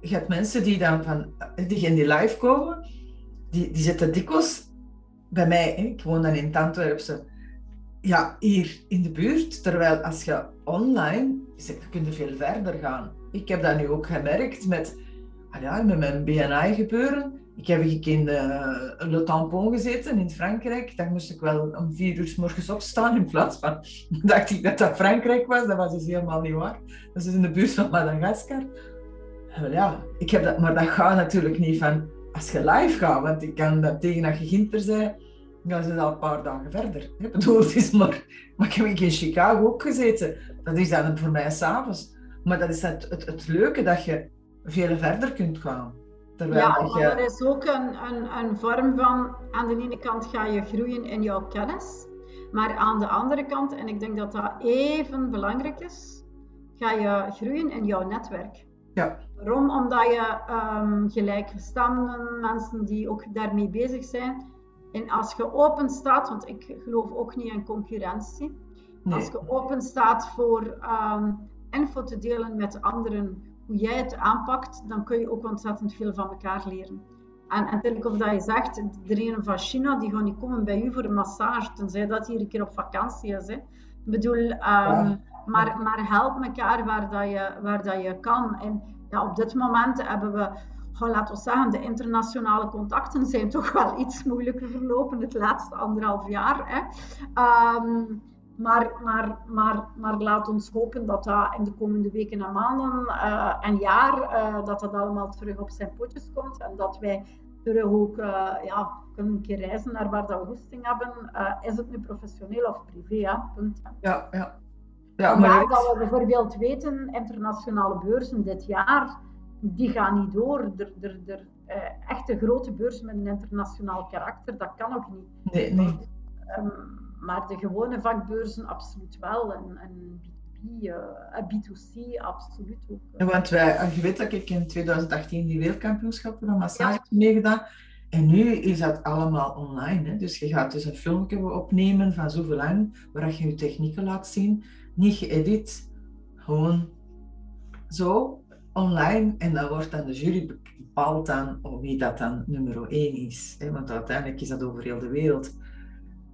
je hebt mensen die dan van, die in die live komen, die, die zitten dikwijls bij mij, ik woon dan in het ja, hier in de buurt, terwijl als je online, je kunt je veel verder gaan. Ik heb dat nu ook gemerkt met, ja, met mijn BNI gebeuren. Ik heb ik in de Le Tampon gezeten in Frankrijk. Daar moest ik wel om vier uur s morgens opstaan in plaats van dacht ik dat dat Frankrijk was. Dat was dus helemaal niet waar. Dat is in de buurt van Madagaskar. Ja, ik heb dat, maar dat gaat natuurlijk niet van als je live gaat, want ik kan dat tegen dat je ginter bent, dan is al een paar dagen verder. Ik bedoel, het is maar, maar ik heb in Chicago ook gezeten. Dat is dan voor mij s'avonds. Maar dat is het, het, het leuke dat je veel verder kunt gaan. Terwijl Ja, maar je... er is ook een, een, een vorm van, aan de ene kant ga je groeien in jouw kennis, maar aan de andere kant, en ik denk dat dat even belangrijk is, ga je groeien in jouw netwerk. Ja, Waarom? Omdat je um, gelijkgestemden, mensen die ook daarmee bezig zijn, en als je open staat, want ik geloof ook niet in concurrentie, nee. als je open staat voor um, info te delen met anderen, hoe jij het aanpakt, dan kun je ook ontzettend veel van elkaar leren. En, en natuurlijk, of dat je zegt, de een van China, die gaan niet komen bij u voor een massage, tenzij dat hier een keer op vakantie is. Hè. Ik bedoel, um, ja. maar, maar help elkaar waar, dat je, waar dat je kan. En ja, op dit moment hebben we, oh, laten we zeggen, de internationale contacten zijn toch wel iets moeilijker verlopen het laatste anderhalf jaar. Hè. Um, maar, maar, maar, maar laat ons hopen dat dat in de komende weken en maanden uh, en jaar, uh, dat dat allemaal terug op zijn potjes komt. En dat wij terug ook uh, ja, kunnen een keer reizen naar waar dat we goesting hebben. is het nu professioneel of privé? Ja, ja. Ja maar maar dat we bijvoorbeeld weten, internationale beurzen dit jaar, die gaan niet door. Er, er, er, echte grote beurs met een internationaal karakter, dat kan ook niet. Nee, nee. Um, maar de gewone vakbeurzen absoluut wel. En, en B2B, uh, B2C absoluut ook. Ja, want wij, je weet dat ik in 2018 die wereldkampioenschappen van massage heb ja. meegedaan. En nu is dat allemaal online. Hè? Dus je gaat dus een filmpje opnemen van zoveel lang, waar je je technieken laat zien. Niet geëdit, gewoon zo online. En dan wordt dan de jury bepaald dan wie dat dan nummer 1 is. Hè? Want uiteindelijk is dat over heel de wereld.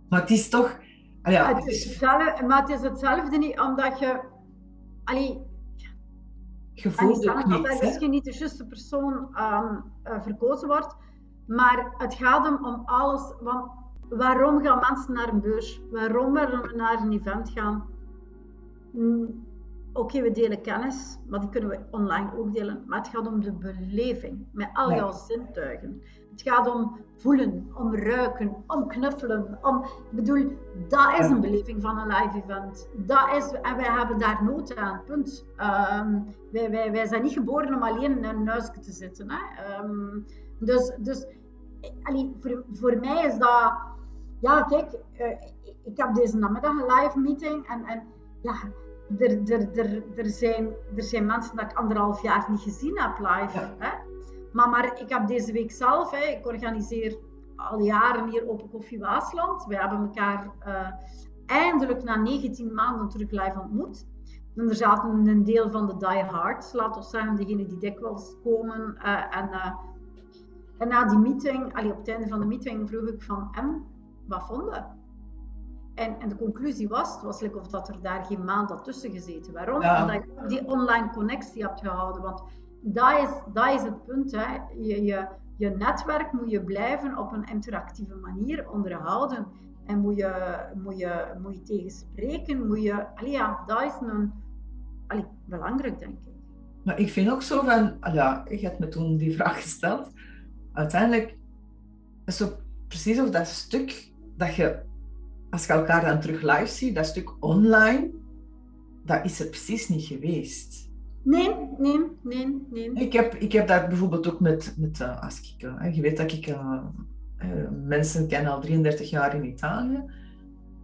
Maar het is toch. Ja, het is hetzelfde, maar het is hetzelfde niet, omdat je. Allee, het dat er misschien niet de juiste persoon eh, verkozen wordt. Maar het gaat hem om alles. Want waarom gaan mensen naar een beurs? Waarom willen we naar een event gaan? Mm, Oké, we delen kennis, maar die kunnen we online ook delen. Maar het gaat om de beleving, met al jouw zintuigen. Het gaat om voelen, om ruiken, om knuffelen. Om, ik bedoel, dat is een beleving van een live event. Dat is, en wij hebben daar nood aan, punt. Ehm, wij, wij, wij zijn niet geboren om alleen in een huisje te zitten. Hè? Ehm, dus dus allee, voor, voor mij is dat... Ja, kijk, eh, ik heb deze namiddag een live meeting en, en ja, er, er, er, er, zijn, er zijn mensen dat ik anderhalf jaar niet gezien heb live. Ja. Hè? Maar, maar ik heb deze week zelf, hè, ik organiseer al jaren hier Open Koffie Waasland. We hebben elkaar eh, eindelijk na 19 maanden terug live ontmoet. En er zaten een deel van de diehards, laten we zeggen, degenen die dikwijls komen. eh, en, eh, en na die meeting, allee, op het einde van de meeting, vroeg ik van, en, wat vonden? En, en de conclusie was, het was like of dat er daar geen maand had tussen gezeten. Waarom? Ja. Omdat je die online connectie hebt gehouden. Want dat is, dat is het punt. Hè. Je, je, je netwerk moet je blijven op een interactieve manier onderhouden. En moet je, moet je, moet je tegenspreken. Moet je, allee, ja, dat is een, allee, belangrijk, denk ik. Maar ik vind ook zo van, ah ja, ik had me toen die vraag gesteld. Uiteindelijk is zo precies of dat stuk dat je, als je elkaar dan terug live ziet, dat stuk online, dat is er precies niet geweest. Nee, nee, nee, nee. Ik heb, ik heb dat bijvoorbeeld ook met, met eh, als ik, eh, je weet dat ik eh, mensen ken al 33 jaar in Italië.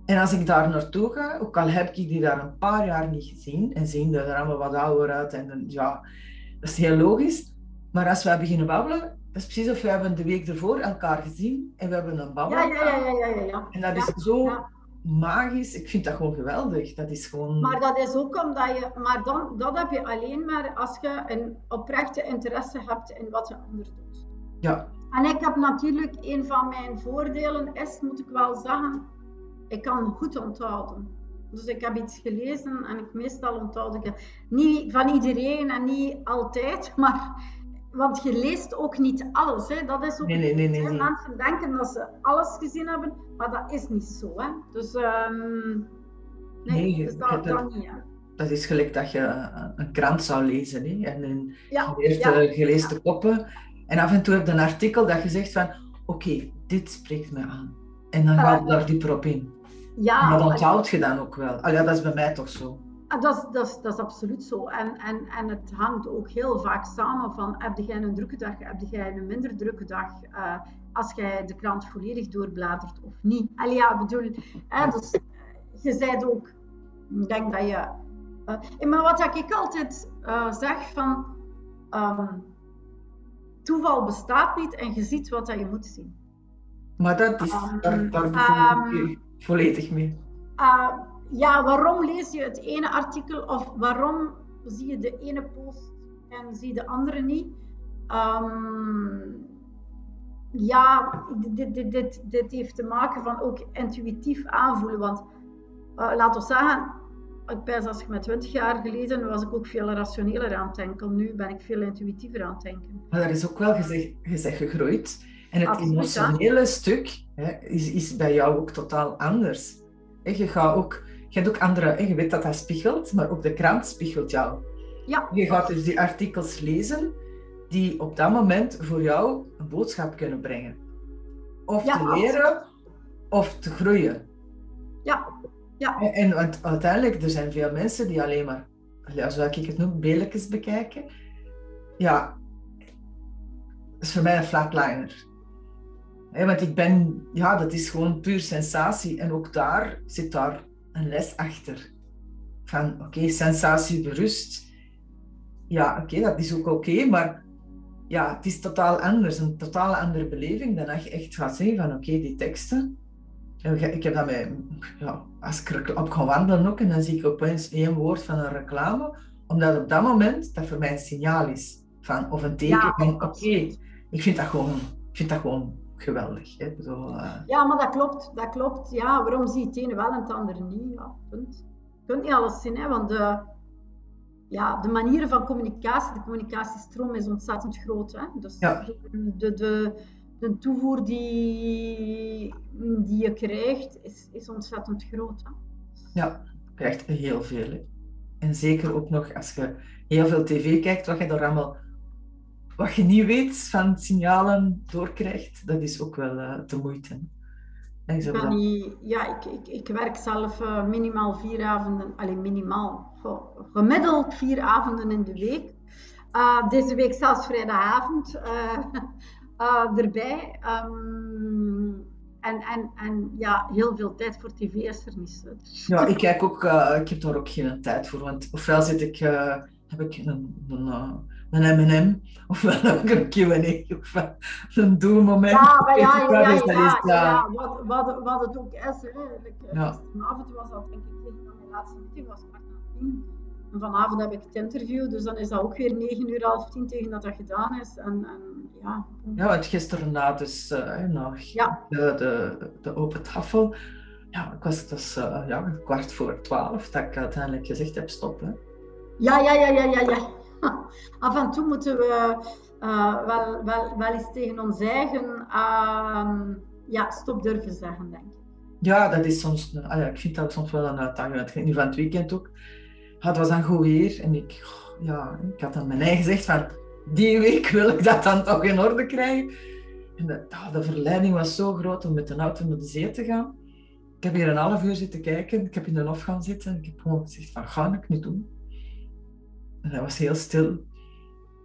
En als ik daar naartoe ga, ook al heb ik die daar een paar jaar niet gezien en zien er er allemaal wat ouder uit en dan, ja, dat is heel logisch. Maar als wij beginnen babbelen, is precies of we hebben de week ervoor elkaar gezien en we hebben een babbel. Ja, ja, ja, ja, ja, ja. En dat is zo magisch. Ik vind dat gewoon geweldig. Dat is gewoon... Maar dat is ook omdat je, maar dan, dat heb je alleen maar als je een oprechte interesse hebt in wat de ander doet. Ja, En ik heb natuurlijk, een van mijn voordelen is, moet ik wel zeggen, ik kan goed onthouden. Dus ik heb iets gelezen en ik meestal onthoud ik het. Niet van iedereen en niet altijd, maar, want je leest ook niet alles. Hè. Dat is ook nee, nee, nee, nee. Hè, nee. Mensen denken dat ze alles gezien hebben, maar dat is niet zo. Hè? Dus, ehm, nee, Nee, je- dus je dat, dat niet. Hè? Dat is gelijk dat je een krant zou lezen. Hè? En een, Ja, je leest, ja, de, je leest de koppen. En af en toe heb je een artikel dat je zegt van... Oké, dit spreekt me aan. En dan ga je Eh, daar dieper op in. ja, En dat maar- onthoud je dan ook wel. Ah, ja, dat is bij mij toch zo. Ah, Dat is, dat, is, dat is absoluut zo. En, en, en het hangt ook heel vaak samen van heb jij een drukke dag, heb jij een minder drukke dag, eh, als jij de krant volledig doorbladert of niet. Allee, ja, ik bedoel, hè, dus, eh, je zei ook, ik denk dat je... eh, maar wat ik altijd zeg van, ehm, toeval bestaat niet en je ziet wat dat je moet zien. Maar dat is... Ehm, daar daar ik je volledig mee. Uh, ja, waarom lees je het ene artikel of waarom zie je de ene post en zie je de andere niet? Ehm, ja, dit, dit, dit, dit heeft te maken van ook intuïtief aanvoelen. Want uh, laten we zeggen, ik pijs als ik met 20 jaar geleden was ik ook veel rationeler aan het denken. Nu ben ik veel intuïtiever aan het denken. Maar daar is ook wel gezegd, gezegd gegroeid. En het Absoluut, emotionele stuk hè, is, is bij jou ook totaal anders. Je, gaat ook, je hebt ook andere, hè, je weet dat dat spiegelt, maar ook de krant spiegelt jou. Ja, Je gaat dus die artikels lezen die op dat moment voor jou een boodschap kunnen brengen. Of Ja, te leren, of te groeien. ja, ja. En, en want uiteindelijk, er zijn veel mensen die alleen maar, ja, zoals ik het noem, beeldjes bekijken. Ja, dat is voor mij een flatliner. Want ik ben, ja, dat is gewoon puur sensatie. En ook daar zit daar een les achter. Van, oké, sensatie berust. Ja, oké, dat is ook oké, maar ja, het is totaal anders. Een totaal andere beleving dan als je echt gaat zien van, oké, die teksten. Ik heb dat met, ja, als ik op ga wandelen ook en dan zie ik opeens één woord van een reclame, omdat op dat moment dat voor mij een signaal is. Van, of een teken Ja, van, oké, ik vind dat gewoon, ik vind dat gewoon geweldig. Hè? Bedoel, eh, Ja, maar dat klopt, dat klopt. Ja, waarom zie je het ene wel en het andere niet? Ja, punt. Je kunt niet alles zien, hè, want de, ja, de manieren van communicatie, de communicatiestroom is ontzettend groot. Hè? Dus Ja. de, de, de toevoer die, die je krijgt is, is ontzettend groot. Hè? Ja, je krijgt heel veel. hè. En zeker ook nog als je heel veel tv kijkt, wat je daar allemaal, wat je niet weet van signalen doorkrijgt, dat is ook wel eh, de moeite. Ik, niet, ja, ik, ik, ik werk zelf eh, minimaal vier avonden, alleen minimaal, goh, gemiddeld vier avonden in de week. Uh, deze week zelfs vrijdagavond erbij. Um, en, en, en ja, heel veel tijd voor tv is er niet. Ja, ik kijk ook, ik heb daar ook geen tijd voor, want ofwel zit ik, heb ik een, een, een M&M, ofwel heb ik een Q&A, ofwel een doelmoment. Ja, maar ja, ja, ja, Dus ja, wat, wat, wat het ook is. Hè. Ja. Gisteravond was dat denk ik tegen mijn laatste meeting, was kwart na tien. En vanavond heb ik het interview, dus dan is dat ook weer 9 uur, half tien tegen dat dat gedaan is. En, en ja. Ja, want gisteren na, dus, uh, na Ja. de, de, de open tafel, ja, ik was, het was uh, ja, kwart voor twaalf dat ik uiteindelijk gezegd heb stoppen. Ja, ja, ja, ja, ja, ja. Af en toe moeten we uh, wel, wel, wel eens tegen ons eigen ja, stop durven zeggen, denk ik. Ja, dat is soms, ah ja, ik vind dat soms wel een uitdaging. Nu van het weekend ook. Ja, het was dan goed weer en ik, ja, ik had aan mijn eigen gezegd van die week wil ik dat dan toch in orde krijgen. En de, oh, de verleiding was zo groot om met een auto naar de zee te gaan. Ik heb hier een half uur zitten kijken. Ik heb in de hof gaan zitten en ik heb gewoon gezegd van ga ik niet doen. En dat was heel stil.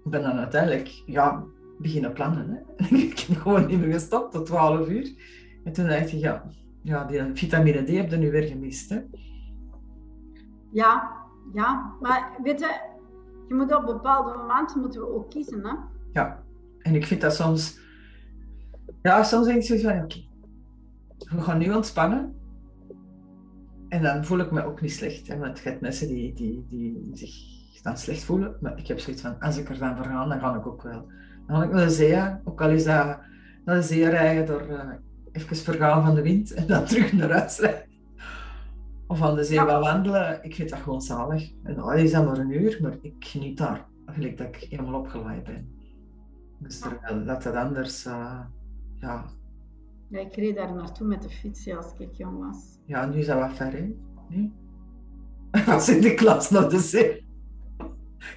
Ik ben dan uiteindelijk ja, beginnen plannen. Hè. ik heb gewoon niet meer gestopt tot 12 uur. En toen dacht ik, ja, ja die vitamine D heb je nu weer gemist. Hè. Ja, ja, maar weet je, je moet op bepaalde momenten moeten we ook kiezen. Hè? Ja, en ik vind dat soms, ja, soms denk ik zo van, oké, okay, we gaan nu ontspannen. En dan voel ik me ook niet slecht, hè, want je hebt mensen die, die, die zich dan slecht voelen. Maar ik heb zoiets van, als ik er dan voor ga, dan ga ik ook wel. Dan ga ik naar de zee, ook al is dat naar de zee rijden door uh, even vergaan van de wind en dan terug naar huis rijden. Of aan de zee wel wandelen, ik vind dat gewoon zalig. En dat is dan maar een uur, maar ik geniet daar. Gelijk dat ik helemaal opgeleid ben. Dus er, dat het anders, uh, ja. Ja, ik reed daar naartoe met de fiets als ik jong was. Ja, nu is dat wat ver, hè? Nee? de klas naar de zee.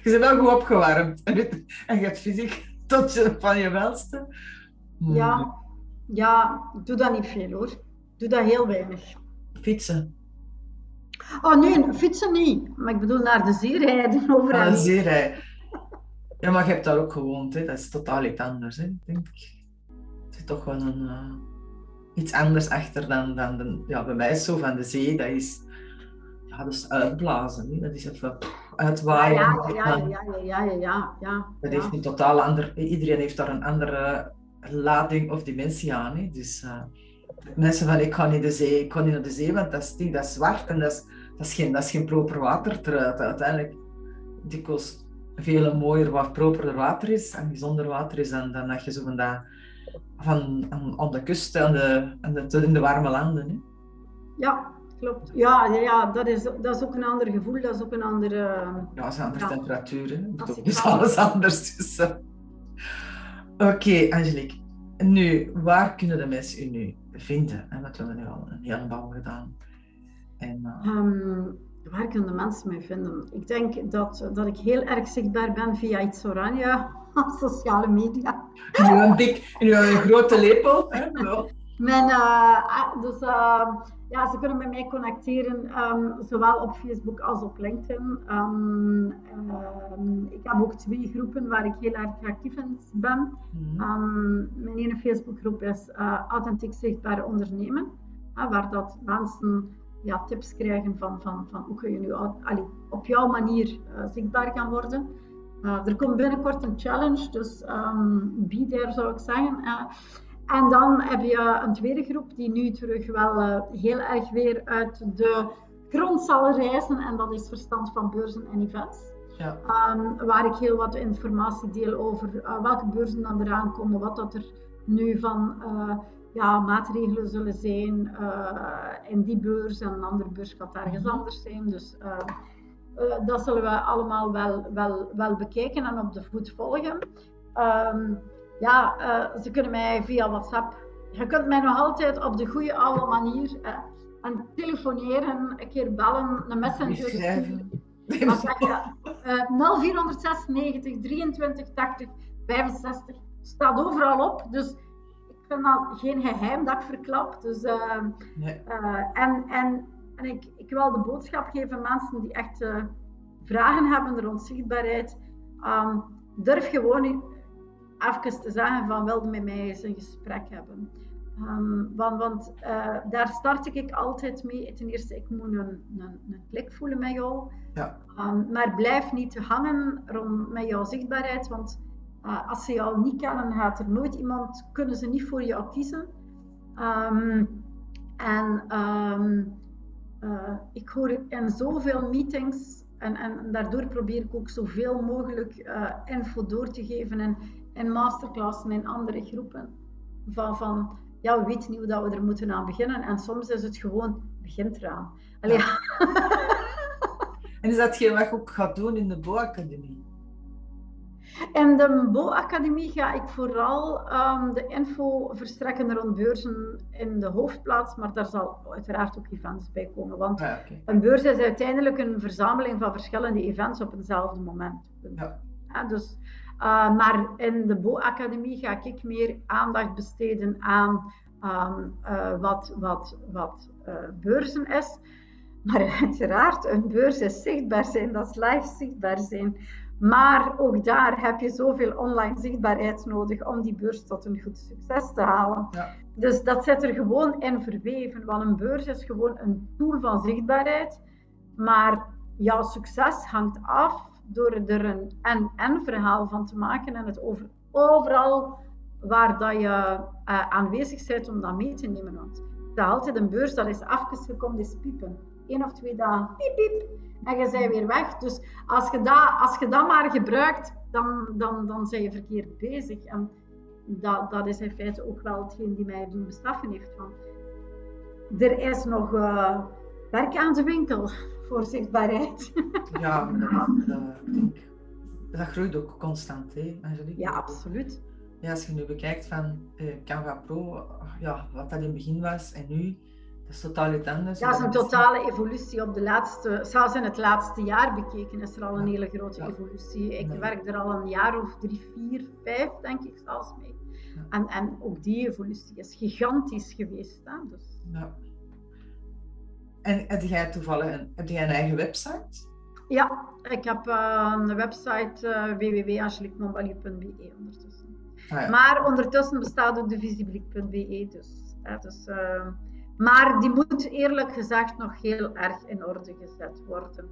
Je bent wel goed opgewarmd. En je hebt fysiek tot je, van je welste. Hmm. Ja, ja, doe dat niet veel hoor. Doe dat heel weinig. Fietsen? Oh nee, fietsen niet. Maar ik bedoel naar de zee rijden. Overal. Naar de zee rijden. Ja, maar je hebt daar ook gewoond, hè? dat is totaal iets anders, hè? denk ik. Er zit toch wel een, uh, iets anders achter dan, dan de, ja, bij mij is zo van de zee, dat is, ja, dat is uitblazen, hè? dat is even uitwaaien. Ja, ja, ja, ja, ja, ja, ja, ja. Dat heeft een totaal ander, iedereen heeft daar een andere lading of dimensie aan. Hè? Dus uh, mensen van ik ga niet de zee, ik ga niet naar de zee, want dat is, dat is zwart en dat is, dat is, geen, dat is geen proper water. Terwijl uiteindelijk dikwijls veel mooier wat properder water is en gezonder water is dan, dan dat je zo van, dat, van aan, aan de kust en de, en de, in de warme landen. Hè? Ja, klopt. Ja, ja, ja dat, is, dat is ook een ander gevoel, dat is ook een andere... Ja, dat is een andere ja. temperatuur. Hè? Dat is alles anders. Dus, uh. Oké, okay, Angelique. Nu, waar kunnen de mensen u nu vinden? En dat hebben we nu al een heleboel gedaan. En, uh... um, waar kunnen de mensen mij vinden? Ik denk dat, dat ik heel erg zichtbaar ben via iets oranje sociale media. Nu een dik, nu een grote lepel. Hè? Mijn, uh, dus uh, ja, ze kunnen met mij connecteren, um, zowel op Facebook als op LinkedIn. Um, um, ik heb ook twee groepen waar ik heel erg actief in ben. Mm-hmm. mijn ene Facebookgroep is uh, Authentiek Zichtbaar Ondernemen, waar dat mensen ja, tips krijgen van, van, van hoe kun je nu allee, op jouw manier uh, zichtbaar gaan worden. Uh, er komt binnenkort een challenge, dus be there zou ik zeggen. En dan heb je een tweede groep die nu terug wel uh, heel erg weer uit de grond zal reizen. En dat is verstand van beurzen en events. Ja. Um, waar ik heel wat informatie deel over welke beurzen dan eraan komen, wat dat er nu van ja, maatregelen zullen zijn in die beurs en een andere beurs gaat ergens anders zijn. Dus dat zullen we allemaal wel, wel, wel bekijken en op de voet volgen. Um, ja, uh, ze kunnen mij via WhatsApp. Je kunt mij nog altijd op de goede oude manier uh, aan telefoneren, een keer bellen, een messenger Schrijven. Wat zeg? Uh, 0496 23 80 65 staat overal op. Dus ik vind dat geen geheim dat ik verklap. Dus, uh, Nee. uh, en en, en ik, ik wil de boodschap geven mensen die echt vragen hebben rond zichtbaarheid. Um, durf gewoon even te zeggen van wilde met mij eens een gesprek hebben. Um, want want uh, daar start ik altijd mee. Ten eerste, ik moet een, een, een klik voelen met jou. Ja. Um, maar blijf niet hangen rond met jouw zichtbaarheid. Want uh, als ze jou niet kennen, gaat er nooit iemand, kunnen ze niet voor jou kiezen. Um, en uh, ik hoor in zoveel meetings, en, en daardoor probeer ik ook zoveel mogelijk info door te geven in, in masterclassen en andere groepen. Van, van ja, we weten niet hoe dat we er moeten aan beginnen. En soms is het gewoon, begint eraan. Allee, ja. En is dat wat je ook gaat doen in de Bo-academie? In de Bo-academie ga ik vooral um, de info verstrekken rond beurzen in de hoofdplaats, maar daar zal uiteraard ook events bij komen. Want ah, okay. een beurs is uiteindelijk een verzameling van verschillende events op hetzelfde moment. Ja. Ja, dus, uh, maar in de Bo-academie ga ik meer aandacht besteden aan um, uh, wat, wat, wat uh, beurzen is. Maar uiteraard, een beurs is zichtbaar zijn, dat is live zichtbaar zijn. Maar ook daar heb je zoveel online zichtbaarheid nodig om die beurs tot een goed succes te halen. Ja. Dus dat zit er gewoon in verweven. Want een beurs is gewoon een tool van zichtbaarheid. Maar jouw succes hangt af door er een en-en verhaal van te maken en het over, overal waar dat je uh, aanwezig bent om dat mee te nemen. Want dat altijd een beurs dat is afgekomen, is piepen. Eén of twee dagen, piep, piep, en je bent weer weg. Dus als je dat, als je dat maar gebruikt, dan, dan, dan ben je verkeerd bezig. En dat, dat is in feite ook wel hetgeen die mij doen bestraffen heeft. Van, er is nog uh, werk aan de winkel voor zichtbaarheid. Ja, dat, dat, denk, dat groeit ook constant, hè, Angelique? Ja, absoluut. Ja, als je nu bekijkt van uh, Canva Pro, ja, wat dat in het begin was en nu, dat is totaal iets anders. Ja, dat is een totale evolutie op de laatste, zelfs in het laatste jaar bekeken is er al een ja. hele grote ja. evolutie. Ik werk er al een jaar of drie, vier, vijf, denk ik zelfs mee. En, en ook die evolutie is gigantisch geweest. Hè? Dus. Ja. En heb jij toevallig een, heb jij een eigen website? Ja, ik heb uh, een website uh, ondertussen. Ah, ja. Maar ondertussen bestaat ook de visibliek.be. Dus, hè, dus, uh, maar die moet eerlijk gezegd nog heel erg in orde gezet worden.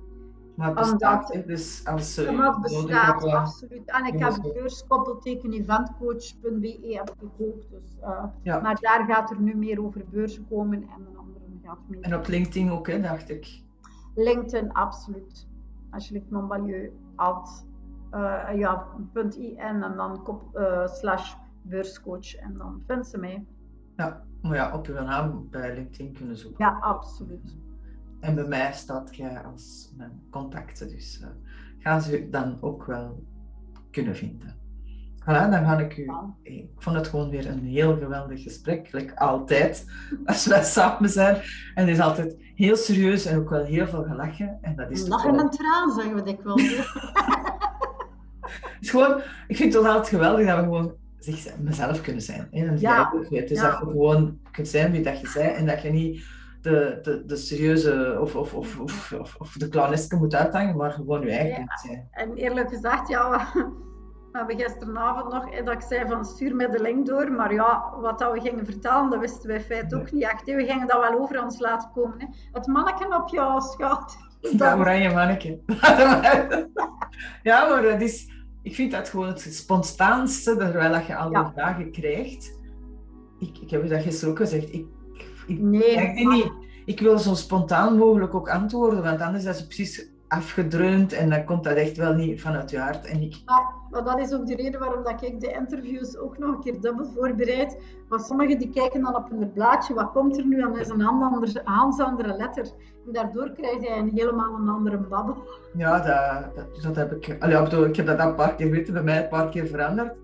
Maar het bestaat, Omdat, dus als uh, maar het bestaat, absoluut. En ik heb beurskoppelteken eventcoach.be heb ik ook. Dus, uh, ja. Maar daar gaat er nu meer over beurzen komen en meer. En op LinkedIn ook, hè, dacht ik. LinkedIn, absoluut. Angelique Montbalieu at uh, ja, .in en dan kop, uh, slash beurscoach en dan vindt ze mij. Ja, maar ja, op uw naam bij LinkedIn kunnen zoeken. Ja, absoluut. En bij mij staat jij als mijn contacten, dus uh, gaan ze dan ook wel kunnen vinden. Voilà, dan ga ik u. Ik vond het gewoon weer een heel geweldig gesprek, like altijd, als wij samen zijn. En het is altijd heel serieus en ook wel heel veel gelachen. En dat is Lachen en traan, zeggen we dikwijls. het is gewoon, ik vind het altijd geweldig dat we gewoon zich, mezelf kunnen zijn. Hè? En ja. weet. Dus ja. dat je gewoon kunt zijn wie dat je bent en dat je niet de, de, de serieuze of, of, of, of, of, of de clowneske moet uithangen, maar gewoon je eigen ja. kunt zijn. En eerlijk gezegd, ja, we hebben gisteravond nog dat ik zei van stuur mij de link door, maar ja, wat dat we gingen vertellen, dat wisten wij feit ook niet echt. Hè. We gingen dat wel over ons laten komen. Hè. Het manneken op jouw schouder. Dat oranje manneke. ja, maar dat is, ik vind dat gewoon het spontaanste, terwijl dat je al die Ja. vragen krijgt. Ik, ik heb je dat gisteren ook gezegd. Ik, ik, Nee, ik, niet, ik wil zo spontaan mogelijk ook antwoorden, want anders is het precies afgedreund en dan komt dat echt wel niet vanuit je hart. En ik... Maar, maar, dat is ook de reden waarom dat ik de interviews ook nog een keer dubbel voorbereid. Want sommigen die kijken dan op hun blaadje, wat komt er nu aan, is een hand andere letter. En daardoor krijg je een helemaal een andere babbel. Ja, dat, dat, dat heb ik... Allee, ik heb dat een paar keer weten, bij mij een paar keer veranderd.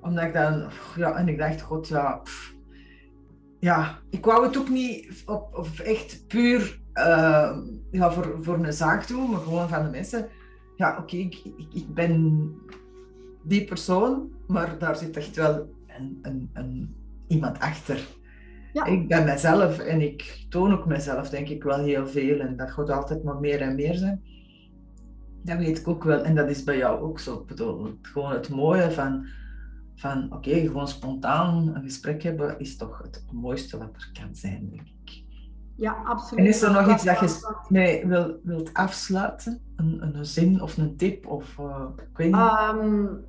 Omdat ik dan... Ja, en ik dacht, god, ja... ja, ik wou het ook niet op, of echt puur uh, ja, voor, voor een zaak doen, maar gewoon van de mensen. Ja, oké, ik, ik, ben die persoon, maar daar zit echt wel een, een, een iemand achter. Ja. Ik ben mezelf en ik toon ook mezelf, denk ik, wel heel veel. En dat gaat altijd maar meer en meer zijn. Dat weet ik ook wel. En dat is bij jou ook zo. Ik bedoel, gewoon het mooie van, van oké, gewoon spontaan een gesprek hebben, is toch het mooiste wat er kan zijn, denk ik. Ja, absoluut. En is er nog iets dat je mee wil, wilt afsluiten? Een, een zin of een tip? Of, uh, ik weet niet. Um,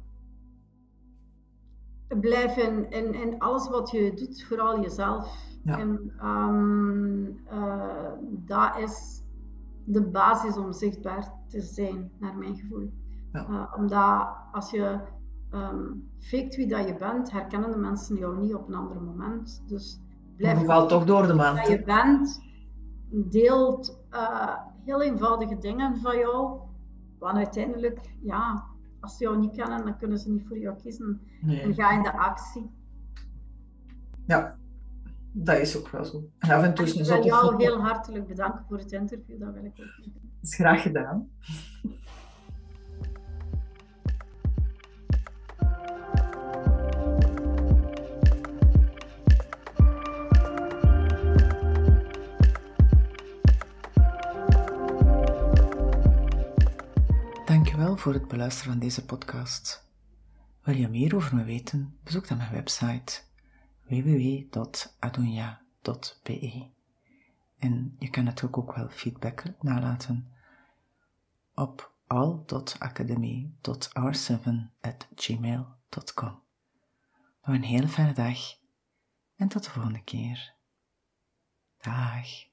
blijf in, in, in alles wat je doet, vooral jezelf. Ja. En um, uh, dat is de basis om zichtbaar te zijn, naar mijn gevoel. Ja. Uh, omdat als je um, faked wie dat je bent, herkennen de mensen jou niet op een ander moment. Dus blijf valt toch door de maand. Dat je bent, deelt uh, heel eenvoudige dingen van jou. Want uiteindelijk, ja, als ze jou niet kennen, dan kunnen ze niet voor jou kiezen. En ga in de actie. Ja, dat is ook wel zo. En af en toe is Ik wil jou heel hartelijk bedanken voor het interview. Dat wil ik ook. Dat is graag gedaan. Voor het beluisteren van deze podcast. Wil je meer over me weten? Bezoek dan mijn website www.adunya.be En je kan natuurlijk ook wel feedback nalaten op all.academy.r7.gmail.com Nog een hele fijne dag en tot de volgende keer. Dag.